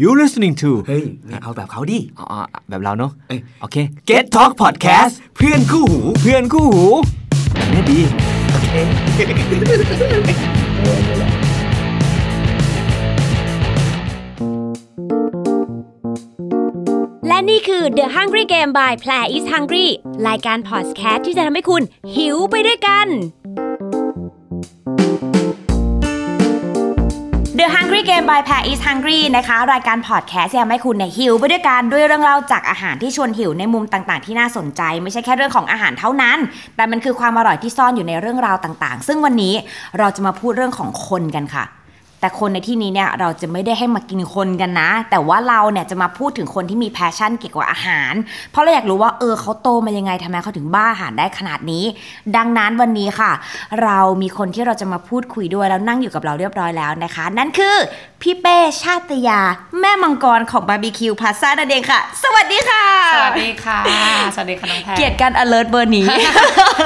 You listening to เฮ้ยไม่เอาแบบเขาดิอ๋อแบบเราเนาะเอ้ยโอเค Get Talk Podcast เพื่อนคู่หู เพื่อนคู่หูแบบนี้ดีและนี่คือ The Hungry Game by Play is Hungry รายการพอดแคสต์ที่จะทำให้คุณหิวไปด้วยกัน The Hungry Game by Play is Hungry นะคะ รายการพอดแคสต์ที่ทำให้คุณเนี่ยหิว ไปด้วยกันด้วยเรื่องเล่าจากอาหารที่ชวนหิวในมุมต่างๆ ที่น่าสนใจ ไม่ใช่แค่เรื่องของอาหารเท่านั้น แต่มันคือความอร่อยที่ซ่อนอยู่ในเรื่องราวต่างๆ ซึ่งวันนี้เราจะมาพูดเรื่องของคนกันค่ะ แต่คนในที่นี้เนี่ยเราจะไม่ได้ให้มากินคนกันนะ แต่ว่าเราเนี่ยจะมาพูดถึงคนที่มี passion เกี่ยวกับอาหาร เพราะเราอยากรู้ว่าเออเขาโตมายังไงทำไมเขาถึงบ้าอาหารได้ขนาดนี้ ดังนั้นวันนี้ค่ะ เรามีคนที่เราจะมาพูดคุยด้วยแล้วนั่งอยู่กับเราเรียบร้อยแล้วนะคะ นั่นคือพี่เป้ชาติยา แม่มังกรของบาร์บีคิวพาซ่านั่นเองค่ะ สวัสดีค่ะ สวัสดีค่ะ สวัสดีค่ะน้องแพรเกลียดการ alert เบอร์นี้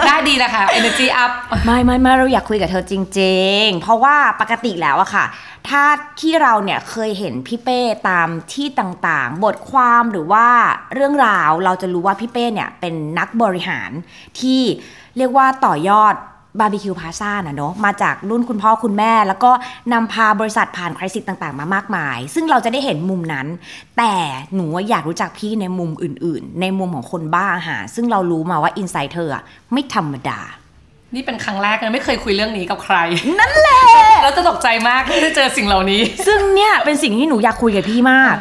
ได้ดีแล้วค่ะ energy up ไม่ไม่ไม่เราอยากคุยกับเธอจริง ๆ เพราะว่าปกติแล้วอะค่ะถ้าที่เราเนี่ยเคยเห็นพี่เป้ตามที่ต่างๆ บทความหรือว่าเรื่องราวเราจะรู้ว่าพี่เป้เนี่ยเป็นนักบริหารที่เรียกว่าต่อยอดบาร์บีคิวพาซ่านะเนาะมาจากรุ่นคุณพ่อคุณแม่ แล้วก็นำพาบริษัทผ่านคริสิตต่างๆ มามากมาย ซึ่งเราจะได้เห็นมุมนั้น แต่หนูอยากรู้จักพี่ในมุมอื่น ๆ ในมุมของคนบ้าอาหารซึ่งเรารู้มาว่าอินไซต์เธอไม่ธรรมดา นี่เป็นครั้งแรกเลยไม่เคยคุยเรื่องนี้กับใคร นั่นแหละแล้วจะตกใจมากที่ได้เจอสิ่งเหล่านี้ ซึ่งเนี่ยเป็นสิ่งที่หนูอยากคุยกับพี่มาก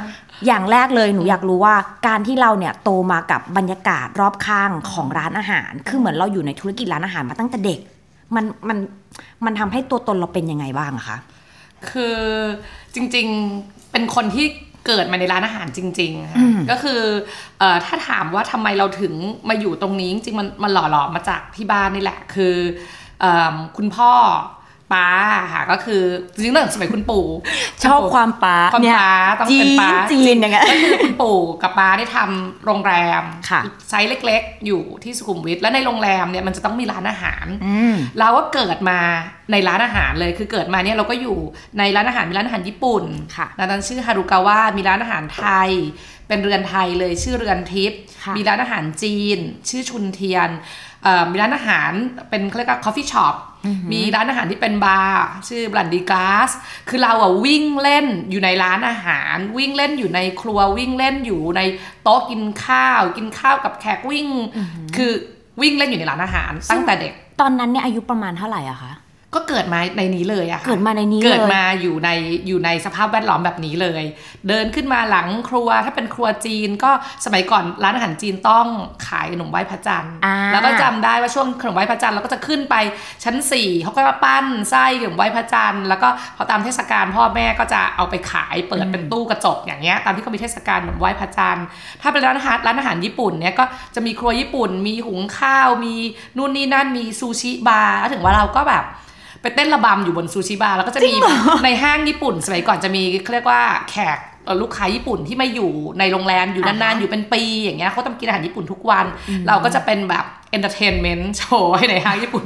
อย่างแรกเลยหนูอยากรู้ว่าการที่เราเนี่ยโตมากับบรรยากาศรอบข้างของร้านอาหาร คือเหมือนเราอยู่ในธุรกิจร้านอาหารมาตั้งแต่เด็ก มันมันมันทำให้ตัวตนเราเป็นยังไงบ้างอะคะ คือจริงๆเป็นคนที่ เกิดมาในร้านอาหารจริงๆค่ะก็คือเอ่อถ้าถามว่าทำไมเราถึงมาอยู่ตรงนี้จริงๆมันมันหล่อหลอมมาจากที่บ้านนี่แหละคือเอมคุณพ่อ ป้าค่ะก็คือจริงๆตั้งแต่สมัยคุณปู่ชอบความป้าความเนี่ยป้าต้องเป็นป้าจีนๆอย่างเงี้ยก็คือคุณปู่กับป้าได้ทำโรงแรมค่ะไซส์เล็กๆ อยู่ที่สุขุมวิทแล้วในโรงแรมเนี่ยมันจะต้องมีร้านอาหารอืมเราก็เกิดมาในร้านอาหารเลยคือเกิดมาเนี่ยเราก็อยู่ในร้านอาหารมีร้านอาหารญี่ปุ่นค่ะร้านนั้นชื่อฮารุกาวะมีร้านอาหารไทย เป็นเรือนไทยเลยชื่อเรือนทิพย์ค่ะมีร้านอาหารจีน ชื่อชุนเทียนเอ่อมีร้านอาหารเป็นเขาเรียกว่า coffee shop มีร้านอาหารที่เป็นบาร์ชื่อบลันดีกาสคือเราอะวิ่งเล่นอยู่ในร้านอาหาร วิ่งเล่นอยู่ในครัววิ่งเล่นอยู่ในโต๊ะกินข้าว กินข้าวกับแขกวิ่ง คือวิ่งเล่นอยู่ในร้านอาหารตั้งแต่เด็ก ตอนนั้นเนี่ยอายุประมาณเท่าไหร่อะคะ ก็เกิดมาในนี้เลยอะค่ะ เกิดมาในนี้เลยเกิดมาอยู่ในอยู่ในสภาพแวดล้อมแบบนี้เลย เดินขึ้นมาหลังครัวถ้าเป็นครัวจีนก็สมัยก่อนร้านอาหารจีนต้องขายขนมไหว้พระจันทร์อ่าแล้วก็จำได้ว่าช่วงขนมไหว้พระจันทร์เราก็จะขึ้นไปชั้น4เขาก็มาปั้นไส้ขนมไหว้พระจันทร์แล้วก็พอตามเทศกาลพ่อแม่ก็จะเอาไปขายเปิดเป็นตู้กระจกอย่างเงี้ยตามที่เขามีเทศกาลขนมไหว้พระจันทร์ถ้าเป็นร้านอาหารร้านอาหารญี่ปุ่นเนี่ยก็จะมีครัวญี่ปุ่น มีหุงข้าวมีนู่นนี่นั่นมีซูชิบาร์แล้วถึงว่าเราก็แบบ ไปเต้นระบำอยู่บนซูชิบาร์แล้วก็จะมีในห้างญี่ปุ่นสมัยก่อนจะมีเขาเรียกว่าแขกเอ่อ ลูกค้าญี่ปุ่นที่มาอยู่ในโรงแรมอยู่นานๆ อยู่เป็นปี อย่างเงี้ยเขาต้องกินอาหารญี่ปุ่นทุกวัน เราก็จะเป็นแบบ entertainment โชว์ให้ในห้างญี่ปุ่น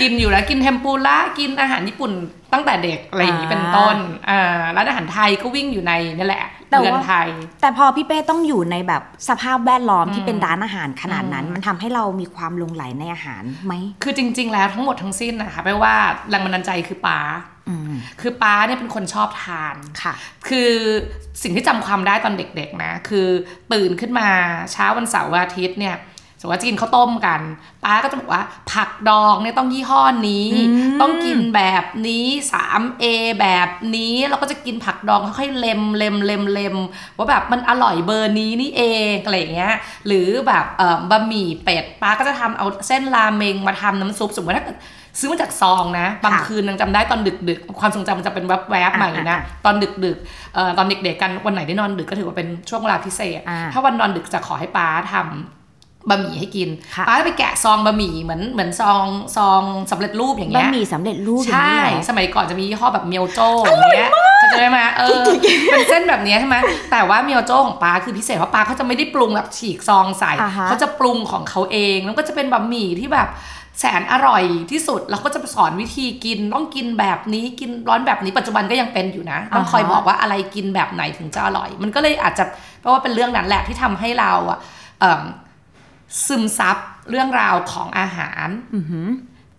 กินอยู่แล้วกินเทมปุระกินอาหารญี่ปุ่นตั้งแต่เด็กอะไรอย่างนี้เป็นต้นอ่าร้านอาหารไทยก็วิ่งอยู่ในนี่แหละแต่เรือนว่าไทย แต่พอพี่เป้ต้องอยู่ในแบบสภาพแวดล้อมที่เป็นร้านอาหารขนาดนั้น มันทำให้เรามีความหลงไหลในอาหารไหมคือจริง ๆ แล้วทั้งหมดทั้งสิ้นนะคะไม่ว่าแรงบันดาลใจคือป้าอืม คือป้าเนี่ยเป็นคนชอบทานค่ะ คือสิ่งที่จำความได้ตอนเด็กๆนะ คือตื่นขึ้นมาเช้าวันเสาร์วันอาทิตย์เนี่ยสมมติว่าจะกินข้าวต้มกัน ป้าก็จะบอกว่าผักดองเนี่ยต้องยี่ห้อนี้ ต้องกินแบบนี้ 3A แบบนี้เราก็จะกินผักดองค่อยๆเล็มเล็มเล็มเล็มว่าแบบมันอร่อยเบอร์นี้นี่เองอะไรอย่างเงี้ยหรือแบบเอ่อบะหมี่เป็ดป้าก็จะทำเอาเส้นราเมงมาทำน้ำซุปสมมติถ้าเกิด ซื้อมาจากซองนะ บางค่ะคืนยังจำได้ตอนดึกๆ ความทรงจำมันจะเป็นแวบๆใหม่นะอ่าตอนดึกๆเอ่อตอนเด็กๆกันวันไหนได้นอนดึกก็ถือว่าเป็นช่วงเวลาพิเศษอ่าถ้าวันนอนดึกจะขอให้ป้าทำบะหมี่ให้กินค่ะป้าจะไปแกะซองบะหมี่เหมือนเหมือนซองซองสำเร็จรูปอย่างบะเงี้ยหมี่สำเร็จรูปอย่างใช่นี้เหรอสมัยก่อนจะมียี่ห้อแบบเมียวโจ้อย่างเงี้ยเขาใจะได้ไหมเออเป็นเส้นแบบเนี้ยใช่ไหมแต่ว่าเมียวโจ้ของป้าคือพิเศษเพราะป้าเขาจะไม่ได้ปรุงแบบฉีกซองใส่อ่าฮะเขาจะปรุงของเขาเองแล้วก็จะเป็นบะหมี่ที่แบบ แสนอร่อยที่สุดเราก็จะสอนวิธีกินต้องกินแบบนี้กินร้อนแบบนี้ปัจจุบันก็ยังเป็นอยู่นะต้องคอยอ่าฮะบอกว่าอะไรกินแบบไหนถึงจะอร่อย มันก็เลยอาจจะเพราะว่าเป็นเรื่องนั้นแหละที่ทำให้เราอะเอิ่มซึมซับเรื่องราวของอาหารอือหือ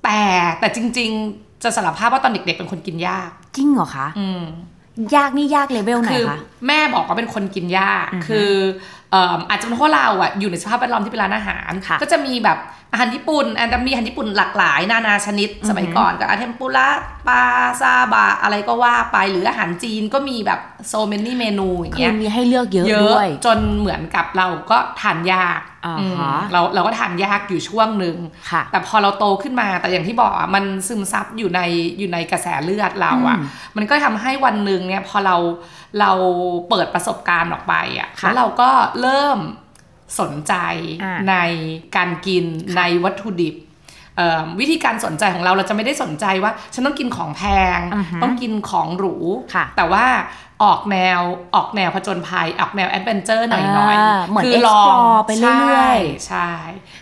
แต่แต่จริง ๆ จะสารภาพว่าตอนเด็ก ๆ เป็นคนกินยาก จริงเหรอคะอืมยากนี่ยากเลเวลไหนคือคะแม่บอกว่าเป็นคนกินยากอือฮึคือเอิ่มอาจจะเป็นเพราะเราอะอยู่ในสภาพแวดล้อมที่เป็นร้านอาหารค่ะก็จะมีแบบอาหารญี่ปุ่นอันจะมีอาหารญี่ปุ่นหลากหลาย นานาชนิด สมัยก่อนก็อาเทมปุระปลาซาบะอะไรก็ว่าไปหรืออาหารจีนก็มีแบบโซเมนี่เมนูอย่างคืเงี้อยมีให้เลือกเยอะเยด้อะวยจนเหมือนกับเราก็ทานยากอ่าอืมฮะเราเราก็ทานยากอยู่ช่วงหนึ่งค่ะแต่พอเราโตขึ้นมาแต่อย่างที่บอกอะมันซึมซับอยู่ในอยู่ในกระแสเลือดเราอะอืมมันก็ทำให้วันหนึ่งเนี่ยพอเรา เราเปิดประสบการณ์ออกไปอะค่ะแล้วเราก็เริ่มสนใจอ่าในการกินในวัตถุดิบเอ่อวิธีการสนใจของเราเราจะไม่ได้สนใจว่า ฉันต้องกินของแพงอือฮึต้องกินของหรูค่ะแต่ว่าออกแนวออกแนวผจญภัย ออกแนวแอดเวนเจอร์หน่อยอ่าๆเหมือนคืลอง explore ไปเรื่อยๆใช่ใช่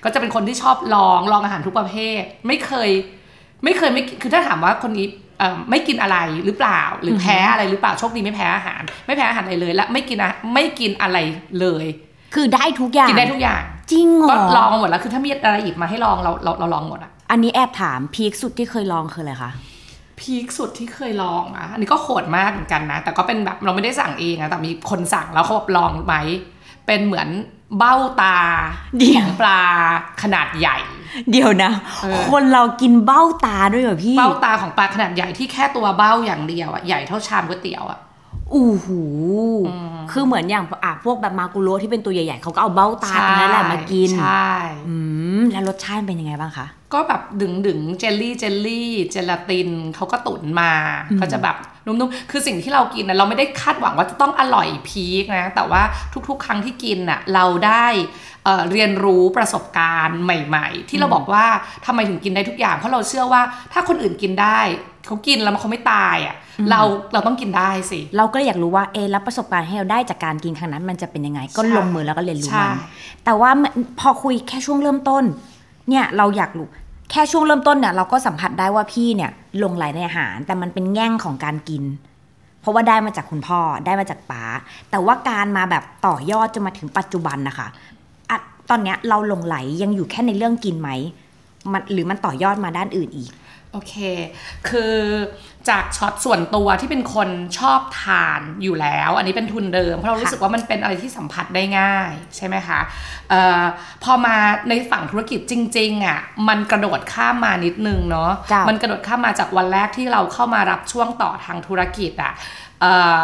ก็จะเป็นคนที่ชอบลองลองอาหารทุกประเภท ไม่เคย ไม่เคยไม่คือถ้าถามว่าคนนี้เอ่อ ไม่กินอะไรหรือเปล่า หรือแพ้อะไรหรือเปล่าโชคดีไม่แพ้อาหาร ไม่แพ้อาหารอะไรเลย และไม่กินอะไม่กินอะไรเลย คือได้ทุกอย่าง กินได้ทุกอย่าง จริงเหรก็อลองมาหมดแล้วคือถ้ามีอะไรอีกมาให้ลองเราเราเราลองหมดอะอันนี้แอบถามพีคสุดที่เคยลองคืออะไรคะพีคสุดที่เคยลองอะอันนี้ก็โหดมากเหมือนกันนะ แต่ก็เป็นแบบเราไม่ได้สั่งเองนะแต่มีคนสั่งแล้วเขาบอกลองไหมเป็นเหมือน เบ้าตาเดี๋ยวของปลาขนาดใหญ่ เดี๋ยวนะเออคนเรากินเบ้าตาด้วยเหรอพี่ เบ้าตาของปลาขนาดใหญ่ที่แค่ตัวเบ้าอย่างเดียวอะใหญ่เท่าชามก๋วยเตี๋ยวอะอู้หูคือเหมือนอย่างอะพวกแบบมากุโรที่เป็นตัวใหญ่ๆเขาก็เอาเบ้าตาตรงนั้นแหละมากิน ใช่อืมแล้วรสชาติเป็นยังไงบ้างคะ ก็แบบดึงดึงๆเจลลี่เจลลี่เจลาตินเขาก็ตุ๋นมาก็จะแบบ นุ่มๆ คือสิ่งที่เรากินนะเราไม่ได้คาดหวังว่าจะต้องอร่อยพีคนะ แต่ว่าทุกๆ ครั้งที่กินน่ะเราได้เอ่อเรียนรู้ประสบการณ์ใหม่ ๆ ที่เราบอกว่าทำไมถึงกินได้ทุกอย่าง เพราะเราเชื่อว่าถ้าคนอื่นกินได้เขากินแล้วเขาไม่ตายอะเราเราต้องกินได้สิ เราก็เลยอยากรู้ว่าเอะแล้วประสบการณ์ที่เราได้จากการกินครั้งนั้น มันจะเป็นยังไง ก็ใช่ลงมือแล้วก็เรียนรู้ใช่มันแต่ว่ามันพอคุยแค่ช่วงเริ่มต้น เนี่ยเราอยากรู้ แค่ช่วงเริ่มต้นเนี่ยเราก็สัมผัสได้ว่าพี่เนี่ยลงไหลในอาหาร แต่มันเป็นแง่งของการกิน เพราะว่าได้มาจากคุณพ่อได้มาจากป๋าแต่ว่าการมาแบบต่อยอดจนมาถึงปัจจุบันนะคะอะตอนเนี้ยเราลงไหลยังอยู่แค่ในเรื่องกินไหมมันหรือมันต่อยอดมาด้านอื่นอีก โอเค คือจากช็อตส่วนตัวที่เป็นคนชอบทานอยู่แล้ว อันนี้เป็นทุนเดิม เพราะเรารู้สึกว่ามันเป็นอะไรที่สัมผัสได้ง่ายใช่ไหมคะเอ่อพอมาในฝั่งธุรกิจจริงๆอะมันกระโดดข้ามมานิดนึงเนาะจ้ะมันกระโดดข้ามมาจากวันแรกที่เราเข้ามารับช่วงต่อทางธุรกิจอะเอ่อ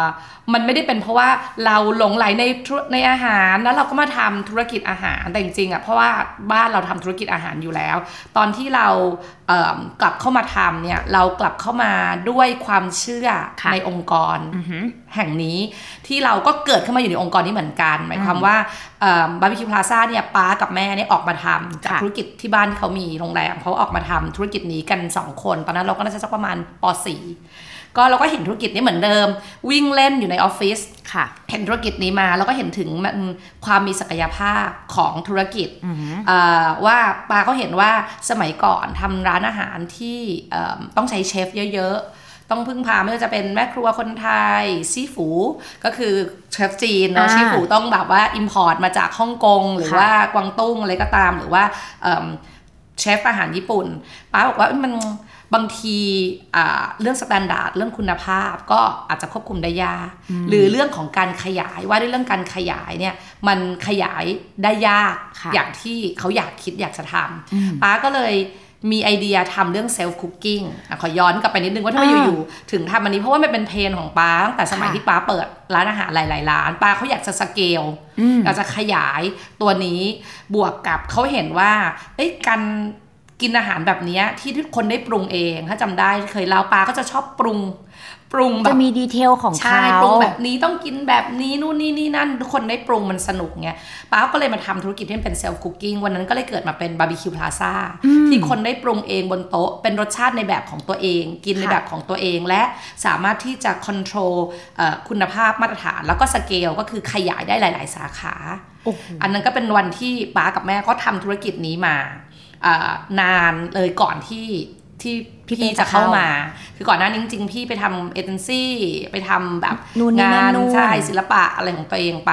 มันไม่ได้เป็นเพราะว่าเราหลงไหลในธุรในอาหารแล้วเราก็มาทำธุรกิจอาหารแต่จริงๆอะเพราะว่าบ้านเราทำธุรกิจอาหารอยู่แล้ว ตอนที่เราเอิ่มกลับเข้ามาทำเนี่ยเรากลับเข้ามาด้วยความเชื่อค่ะในองค์กรแห่งนี้ที่เราก็เกิดขึ้นมาอยู่ในองค์กรนี้เหมือนกัน หมายความว่าบาร์บีคิวพลาซ่าเนี่ยป้ากับแม่เนี่ยออกมาทำจากค่ะธุรกิจที่บ้านที่เขามีโรงแรมเขาออกมาทำธุรกิจนี้กัน 2 คน ตอนนั้นเราก็น่าจะสักประมาณป .4 ก็เราก็เห็นธุรกิจนี้เหมือนเดิม วิ่งเล่นอยู่ในออฟฟิศค่ะเห็นธุรกิจนี้มาแล้วก็เห็นถึงมันความมีศักยภาพของธุรกิจเอ่อว่าปาเขาเห็นว่าสมัยก่อนทำร้านอาหารที่เอิ่มต้องใช้เชฟเยอะๆ ต้องพึ่งพาไม่ว่าจะเป็นแม่ครัวคนไทยซีฟูก็คือเชฟจีนเนาะอ่าซีฟูต้องแบบว่า import มาจากฮ่องกงหรือค่ะว่ากวางตุ้งอะไรก็ตามหรือว่าเอิ่มเชฟอาหารญี่ปุ่นป้าบอกว่ามันบางทีอ่าเรื่อง standard เรื่องคุณภาพก็อาจจะควบคุมได้ยากหรือเรื่องของการขยายว่าด้วยเรื่องการขยายเนี่ยมันขยายได้ยากค่ะอย่างที่เขาอยากคิดอยากจะทำป้าก็เลย มีไอเดียทำเรื่อง self-cooking ขอย้อนกลับไปนิดนึงว่าทำไมอ่าอยู่ๆถึงทำอันนี้เพราะว่ามันเป็น pain ของป้าตั้งแต่สมัยค่ะที่ป้าเปิดร้านอาหารหลายๆร้านป้าเขาอยากจะสเกลอืมเราจะขยายตัวนี้บวกกับเขาเห็นว่าเอ้ยการกินอาหารแบบเนี้ยที่ทุกคนได้ปรุงเอง ถ้าจำได้เคยเล่าปลาก็จะชอบปรุงป รุงแบจะบมีดีเทลของใช่เขาปรุงแบบนี้ต้องกินแบบนี้นู่นนี่นี่นั่นทุกคนได้ปรุงมันสนุกไงป้าก็เลยมาทำธุรกิจที่เป็น self-cooking วันนั้นก็เลยเกิดมาเป็นบาร์บีคิวพลาซ่าที่คนได้ปรุงเองบนโต๊ะ เป็นรสชาติในแบบของตัวเอง กินในค่ะแบบของตัวเองและสามารถที่จะ controlคุณภาพมาตรฐาน แล้วก็สเกลก็คือขยายได้หลาย ๆ สาขาโอ้โหอันนั้นก็เป็นวันที่ป้ากับแม่ก็ทำธุรกิจนี้มาเอ่อนานเลยก่อนที่ ที่พี่พี่เป้จะเข้าจะเข้ามา คือก่อนหน้านี้จริงๆ พี่ไปทำเอเจนซี่ไปทำแบบนู่นนี่นั่นงานนู่นใช่ศิลปะอะไรของตัวเองไป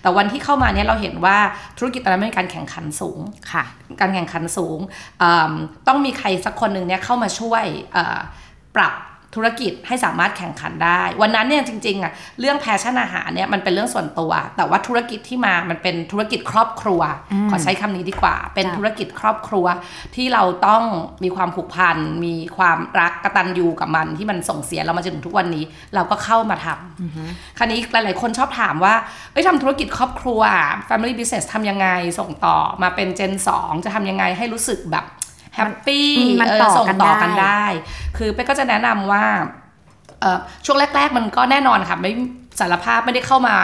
แต่วันที่เข้ามาเนี่ยเราเห็นว่าธุรกิจตอนนั้นมีการแข่งขันสูงค่ะ การแข่งขันสูงเอิ่มต้องมีใครสักคนหนึ่งเนี่ยเข้ามาช่วยเอ่อปรับ ธุรกิจให้สามารถแข่งขันได้ วันนั้นเนี่ยจริงๆอะเรื่องแพชชั่นอาหารเนี่ยมันเป็นเรื่องส่วนตัว แต่ว่าธุรกิจที่มามันเป็นธุรกิจครอบครัว ขอใช้คำนี้ดีกว่า เป็นจ้ะธุรกิจครอบครัว ที่เราต้องมีความผูกพัน มีความรักกตัญญูกับมันที่มันส่งเสียเรามาจนถึงทุกวันนี้ เราก็เข้ามาทำคราวนี้หลายๆ คนชอบถามว่าเอ้ยทำธุรกิจครอบครัว family business ทำยังไงส่งต่อมาเป็นเจน2จะทำยังไงให้รู้สึกแบบ happy อืมมันเออต่อส่งกันต่อได้กันได้ คือเป้ก็จะแนะนำว่าเอ่อช่วงแรก ๆ มันก็แน่นอนค่ะไม่สารภาพไม่ได้เข้ามา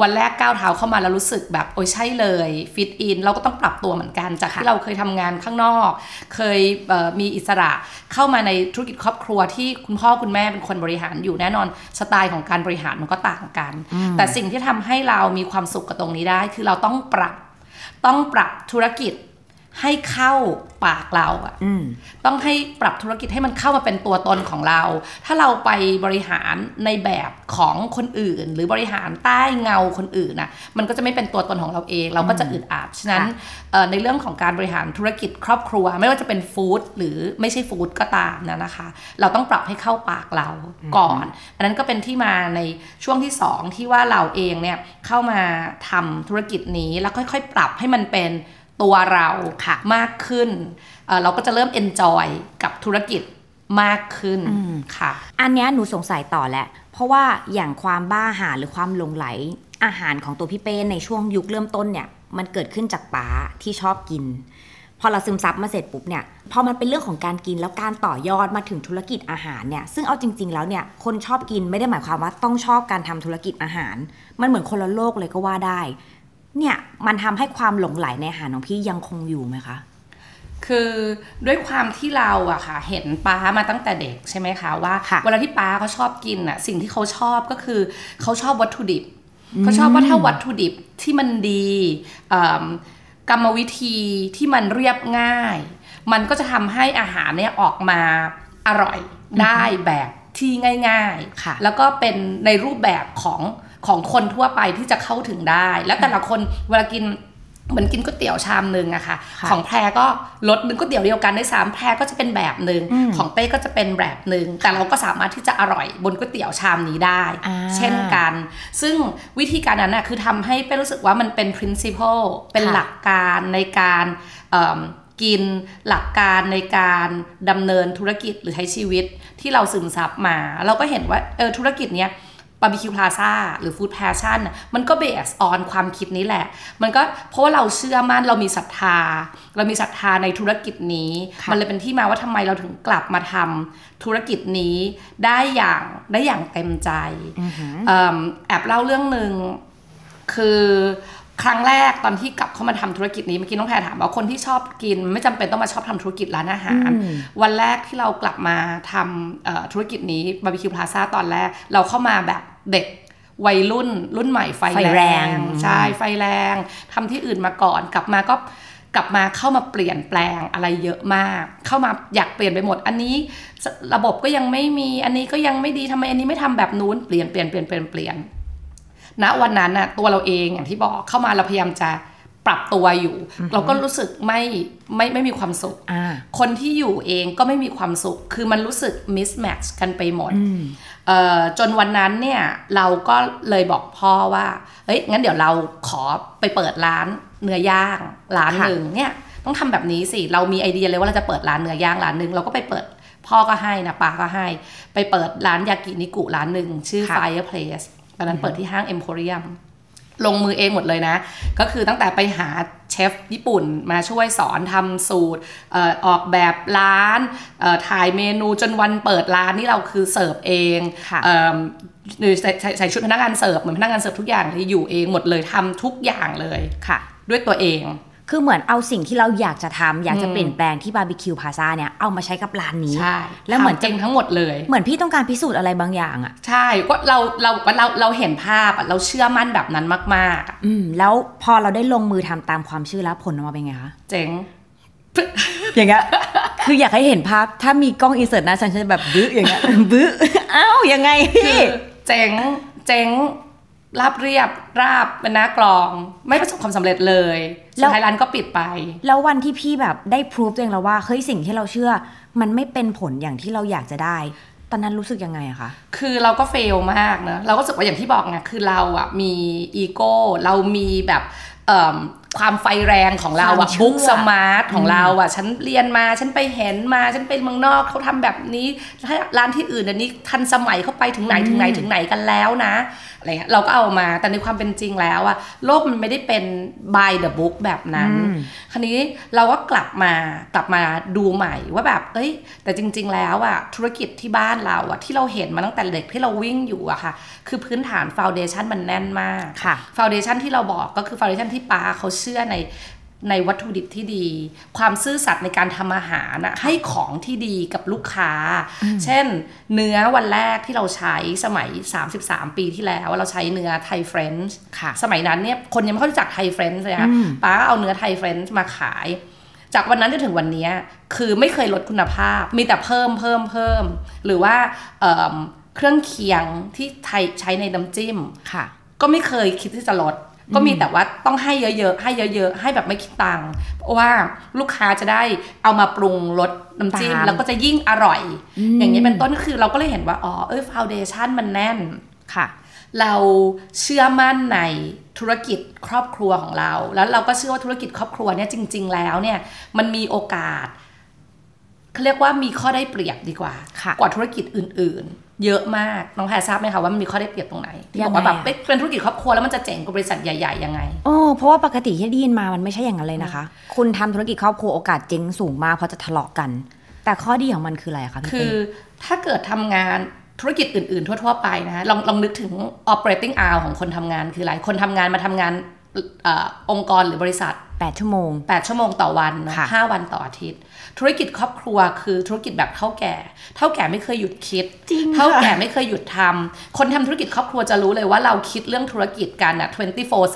วันแรกก้าวเท้าเข้ามาแล้วรู้สึกแบบโอ้ยใช่เลย fit in เราก็ต้องปรับตัวเหมือนกัน จากที่เราเคยทำงานข้างนอก เคยเอ่อมีอิสระเข้ามาในธุรกิจครอบครัวที่คุณพ่อคุณแม่เป็นคนบริหารอยู่แน่นอนสไตล์ของการบริหารมันก็ต่างกัน แต่สิ่งที่ทำให้เรามีความสุขกับตรงนี้ได้ คือเราต้องปรับต้องปรับธุรกิจ ให้เข้าปากเราอะอืมต้องให้ปรับธุรกิจให้มันเข้ามาเป็นตัวตนของเรา ถ้าเราไปบริหารในแบบของคนอื่น หรือบริหารใต้เงาคนอื่นนะมันก็จะไม่เป็นตัวตนของเราเอง เราก็จะอึดอัดฉะนั้นเอ่อในเรื่องของการบริหารธุรกิจครอบครัว ไม่ว่าจะเป็นฟู้ดหรือไม่ใช่ฟู้ดก็ตามนะนะคะ เราต้องปรับให้เข้าปากเราก่อน อันนั้นก็เป็นที่มาในช่วงที่สองที่ว่าเราเองเนี่ยเข้ามาทำธุรกิจนี้แล้วค่อยๆ ปรับให้มันเป็น ตัวเราค่ะมากขึ้นเอ่อเราก็จะเริ่ม enjoy กับธุรกิจมากขึ้นค่ะ อันเนี้ยหนูสงสัยต่อแหละ เพราะว่าอย่างความบ้าอาหารหรือความหลงไหลอาหารของตัวพี่เป้ในช่วงยุคเริ่มต้นเนี่ย มันเกิดขึ้นจากป๋าที่ชอบกิน พอเราซึมซับมาเสร็จปุ๊บเนี่ยพอมันเป็นเรื่องของการกินแล้วการต่อยอดมาถึงธุรกิจอาหารเนี่ยซึ่งเอาจริง ๆ แล้วเนี่ยคนชอบกินไม่ได้หมายความว่าต้องชอบการทำธุรกิจอาหาร มันเหมือนคนละโลกเลยก็ว่าได้ เนี่ยมันทำให้ความหลงไหลในอาหารของพี่ยังคงอยู่ไหมคะคือด้วยความที่เราอะค่ะ เห็นป้ามาตั้งแต่เด็กใช่ไหมคะว่าค่ะเวลาที่ป้าเขาชอบกินอะสิ่งที่เขาชอบก็คือเขาชอบวัตถุดิบเขาชอบว่าถ้าวัตถุดิบที่มันดีเอิ่มกรรมวิธีที่มันเรียบง่าย มันก็จะทำให้อาหารเนี่ยออกมาอร่อยได้แบบที่ง่ายค่ะๆแล้วก็เป็นในรูปแบบของ ของคนทั่วไปที่จะเข้าถึงได้ แล้วแต่ละคนเวลากินเหมือนกินก๋วยเตี๋ยวชามหนึ่งอะค่ะค่ะของแพรก็รสหนึงก๋วยเตี๋ยวเดียวกันได้สามแพรก็จะเป็นแบบหนึ่งอืมของเป้ก็จะเป็นแบบหนึ่งแต่เราก็สามารถที่จะอร่อยบนก๋วยเตี๋ยวชามนี้ได้อ่าเช่นกัน ซึ่งวิธีการนั้นน่ะคือทำให้เป้รู้สึกว่ามันเป็น principle เป็นค่ะหลักการในการเอิ่มกินหลักการในการดำเนินธุรกิจหรือใช้ชีวิตที่เราซึมซับมา เราก็เห็นว่าเออธุรกิจเนี้ย บาร์บีคิวพลาซ่าหรือ Food Passion มันก็ base on ความคิดนี้แหละ มันก็เพราะว่าเราเชื่อมั่นเรามีศรัทธา เรามีศรัทธาในธุรกิจนี้ค่ะมันเลยเป็นที่มาว่าทำไมเราถึงกลับมาทำธุรกิจนี้ได้อย่างได้อย่างเต็มใจเอิ่มแอบเล่าเรื่องหนึ่งคือครั้งแรกตอนที่กลับเข้ามาทำธุรกิจนี้เมื่อกี้น้องแพรถามว่าคนที่ชอบกิน ไม่จำเป็นต้องมาชอบทำธุรกิจร้านอาหารอืมวันแรกที่เรากลับมาทำเอ่อธุรกิจนี้บาร์บีคิวพลาซ่าตอนแรกเราเข้ามาแบบ เด็กวัยรุ่น รุ่นใหม่ไฟไฟแรงใช่ไฟแรงทำที่อื่นมาก่อนกลับมาก็กลับมาเข้ามาเปลี่ยนแปลงอะไรเยอะมาก เข้ามาอยากเปลี่ยนไปหมด อันนี้ระบบก็ยังไม่มีอันนี้ก็ยังไม่ดีทำไมอันนี้ไม่ทำแบบนู้นเปลี่ยนเปลี่ยนเปลี่ยนเปลี่ยนเปลี่ยนณวันนั้นน่ะตัวเราเองอย่างที่บอกเข้ามาเราพยายามจะ ปรับตัวอยู่ เราก็รู้สึกไม่ไม่ไม่มีความสุขอ่าคนที่อยู่เองก็ไม่มีความสุข คือมันรู้สึก mismatch กันไปหมดอืมเอ่อจนวันนั้นเนี่ยเราก็เลยบอกพ่อว่าเฮ้ยงั้นเดี๋ยวเราขอไปเปิดร้านเนื้อย่างร้านค่ะหนึ่งเนี่ยต้องทำแบบนี้สิ เรามีไอเดียเลยว่าเราจะเปิดร้านเนื้อย่างร้านหนึ่งเราก็ไปเปิดพ่อก็ให้นะป้าก็ให้ ไปเปิดร้านยากินิกุร้านหนึ่งชื่อค่ะ Fireplace ตอนนั้นเปิดที่ห้าง Emporium ลงมือเองหมดเลยนะ ก็คือตั้งแต่ไปหาเชฟญี่ปุ่นมาช่วยสอนทำสูตรเอ่อออกแบบร้านเอ่อถ่ายเมนูจนวันเปิดร้านนี่เราคือเสิร์ฟเองค่ะเอิ่มหรือใส่ใส่ใส่ชุดพนักงานเสิร์ฟเหมือนพนักงานเสิร์ฟทุกอย่างเลยอยู่เองหมดเลยทำทุกอย่างเลยค่ะ ด้วยตัวเอง คือเหมือนเอาสิ่งที่เราอยากจะทำอยากจะอืมเปลี่ยนแปลงที่บาร์บีคิวพาซาเนี่ยเอามาใช้กับร้านนี้ใช่แล้วเหมือนทำเองทั้งหมดเลย เหมือนพี่ต้องการพิสูจน์อะไรบางอย่างอะใช่ก็เราเราเราเราเห็นภาพอะเราเชื่อมั่นแบบนั้นมากๆอะอืมแล้วพอเราได้ลงมือทำตามความเชื่อแล้วผลออกมาเป็นไงคะเจ๋งอย่างเงี้ยคืออยากให้เห็นภาพถ้ามีกล้องอินเสิร์ตหนะฉันจะแบบบื้ออย่างเงี้ยบื้ออ้าวยังไงคืพี่อเจ๋งเจ๋ง ราบเรียบราบเป็นหน้ากลอง ไม่ประสบความสำเร็จเลยแล้สุดวท้ายร้านก็ปิดไป แล้ววันที่พี่แบบได้พรูฟตัวเองแล้วว่าเฮ้ยสิ่งที่เราเชื่อ มันไม่เป็นผลอย่างที่เราอยากจะได้ตอนนั้นรู้สึกยังไงอะคะ คือเราก็เฟลมากนะ เราก็รู้สึกว่าอย่างที่บอกไงคือเราอะมีอีโก้ เรามีแบบเอิ่ม ความไฟแรงของเราควาอะมเชื่อบุ๊กสมาร์ทของเราอะฉันเรียนมาฉันไปเห็นมาฉันไปเมืองนอกเขาทำแบบนี้ถ้าร้านที่อื่นอันนี้ทันสมัยเข้าไปถึงไหนถึงไหนถึงไหนกันแล้วนะอะไรเงี้ยเราก็เอามาแต่ในความเป็นจริงแล้วอะโลกมันไม่ได้เป็น by the book แบบนั้นอืมคราวนี้เราก็กลับมากลับมาดูใหม่ว่าแบบ เอ้ย แต่จริง ๆ แล้วอะธุรกิจที่บ้านเราอะที่เราเห็นมาตั้งแต่เด็กที่เราวิ่งอยู่อะค่ะ คือพื้นฐานฟ u n เดชันมันแน่นมากค่ะฟ u n เดชันที่เราบอกก็คือฟ u n เดชันที่ป้าเขาเชื่อในในวัตถุดิบที่ดี ความซื่อสัตย์ในการทำอาหารนะให้ของที่ดีกับลูกค้า เช่น เนื้อวันแรกที่เราใช้สมัย 33 ปีที่แล้วเราใช้เนื้อไทยเฟรนช์ค่ะสมัยนั้นเนี่ยคนยังไม่ค่อยรู้จักไทยเฟรนช์เลยค่ะอืมป๊าก็เอาเนื้อไทยเฟรนช์มาขาย จากวันนั้นจนถึงวันนี้คือไม่เคยลดคุณภาพ มีแต่เพิ่มเพิ่มเพิ่ม หรือว่าเอิ่มเครื่องเคียงที่ไทยใช้ในน้ำจิ้มค่ะก็ไม่เคยคิดที่จะลด ก็มีแต่ว่าต้องให้เยอะๆให้เยอะ ๆ ให้แบบไม่คิดตังค์เพราะว่าลูกค้าจะได้เอามาปรุงรสน้ำจิ้มตามแล้วก็จะยิ่งอร่อยอืมอย่างนี้ยเป็นต้นคือเราก็เลยเห็นว่าอ๋อเอ้ยฟาวเดชันมันแน่นค่ะ เราเชื่อมั่นในธุรกิจครอบครัวของเรา แล้วเราก็เชื่อว่าธุรกิจครอบครัวเนี่ยจริง ๆ แล้วเนี่ยมันมีโอกาสเขาเรียกว่ามีข้อได้เปรียบดีกว่าค่ะกว่าธุรกิจอื่น ๆ เยอะมาก น้องแพรทราบไหมคะว่ามันมีข้อได้เปรียบตรงไหนที่บอกว่าแบบยังไงอะเอ๊ะเป็นธุรกิจครอบครัวแล้วมันจะเจ๋งกว่าบริษัทใหญ่ๆยังไงโอ้เพราะว่าปกติที่ได้ยินมามันไม่ใช่อย่างนั้นเลยนะคะ คุณทำธุรกิจครอบครัวโอกาสเจ๊งสูงมากเพราะจะทะเลาะกัน แต่ข้อดีของมันคืออะไรคะพี่คืเป้อถ้าเกิดทำงานธุรกิจอื่น ๆ ทั่ว ๆ ไปนะลองลองนึกถึง operating hour ของคนทำงานคืออะไรคนทำงานมาทำงานเออองค์กรหรือบริษัทแปดชั่วโมง 8 ชั่วโมงต่อวันเนอะค่ะห้าวันต่ออาทิตย์ ธุรกิจครอบครัวคือธุรกิจแบบเท่าแก่ เท่าแก่ไม่เคยหยุดคิดจริงเท่าค่ะแก่ไม่เคยหยุดทำคนทำธุรกิจครอบครัวจะรู้เลยว่าเราคิดเรื่องธุรกิจกันอะ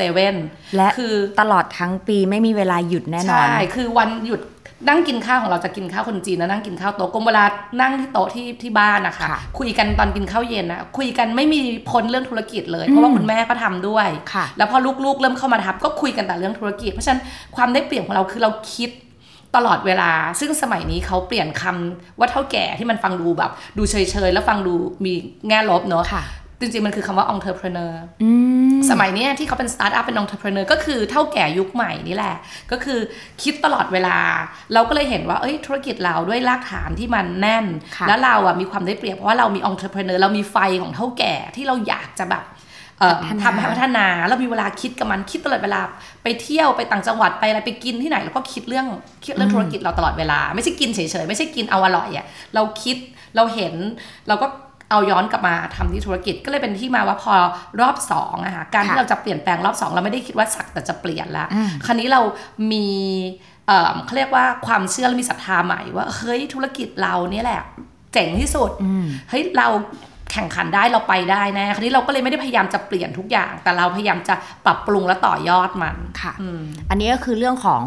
24/7 และคือตลอดทั้งปีไม่มีเวลาหยุดแน่นอน ใช่ คือวันหยุดนั่งกินข้าวของเราจะกินข้าวคนจีนนะนั่งกินข้าวโต๊ะกลมเวลานั่งที่โต๊ะที่ที่บ้านนะคะค่ะคุยกันตอนกินข้าวเย็นนะคุยกันไม่มีพ้นเรื่องธุรกิจเลย เพราะว่าคุณแม่ก็ทำด้วยค่ะแล้วพอลูกๆเริ่มเข้ามาทับก็คุยกันแต่เรื่องธุรกิจ เพราะฉะนั้นความได้เปรียบของเราคือเราคิด ตลอดเวลา ซึ่งสมัยนี้เขาเปลี่ยนคำว่าเท่าแก่ที่มันฟังดูแบบ ดูเฉยๆ แล้วฟังดูมีแง่ลบเนอะค่ะจริงๆ มันคือคำว่า entrepreneur อืมสมัยเนี้ยที่เขาเป็นสตาร์ทอัพเป็น entrepreneur ก็คือเถ้าแก่ยุคใหม่นี่แหละ ก็คือคิดตลอดเวลา เราก็เลยเห็นว่าเอ้ยธุรกิจเราด้วยรากฐานที่มันแน่นค่ะแล้วเราอะมีความได้เปรียบเพราะว่าเรามี entrepreneur เรามีไฟของเถ้าแก่ที่เราอยากจะแบบเอ่อพัฒนา ทำให้พัฒนาเรามีเวลาคิดกับมันคิดตลอดเวลาไปเที่ยวไปต่างจังหวัดไปอะไรไปกินที่ไหนเราก็คิดเรื่องคิดเรื่องธุรกิจเราตลอดเวลา ไม่ใช่กินเฉยๆไม่ใช่กินเอาอร่อยอะเราคิดเราเห็นเราก็เอาย้อนกลับมาทำที่ธุรกิจก็เลยเป็นที่มาว่าพอรอบสองอะค่ะการที่ค่ะเราจะเปลี่ยนแปลงรอบสองเราไม่ได้คิดว่าสักแต่จะเปลี่ยนละอืมคราวนี้เรามีเอ่อเขาเรียกว่าความเชื่อและมีศรัทธาใหม่ว่าเฮ้ยธุรกิจเราเนี่ยแหละเจ๋งที่สุดอืมเฮ้ยเรา แข่งขันได้เราไปได้แน่คราวนี้เราก็เลยไม่ได้พยายามจะเปลี่ยนทุกอย่าง แต่เราพยายามจะปรับปรุงและต่อยอดมันค่ะอืมอันนี้ก็คือเรื่องของ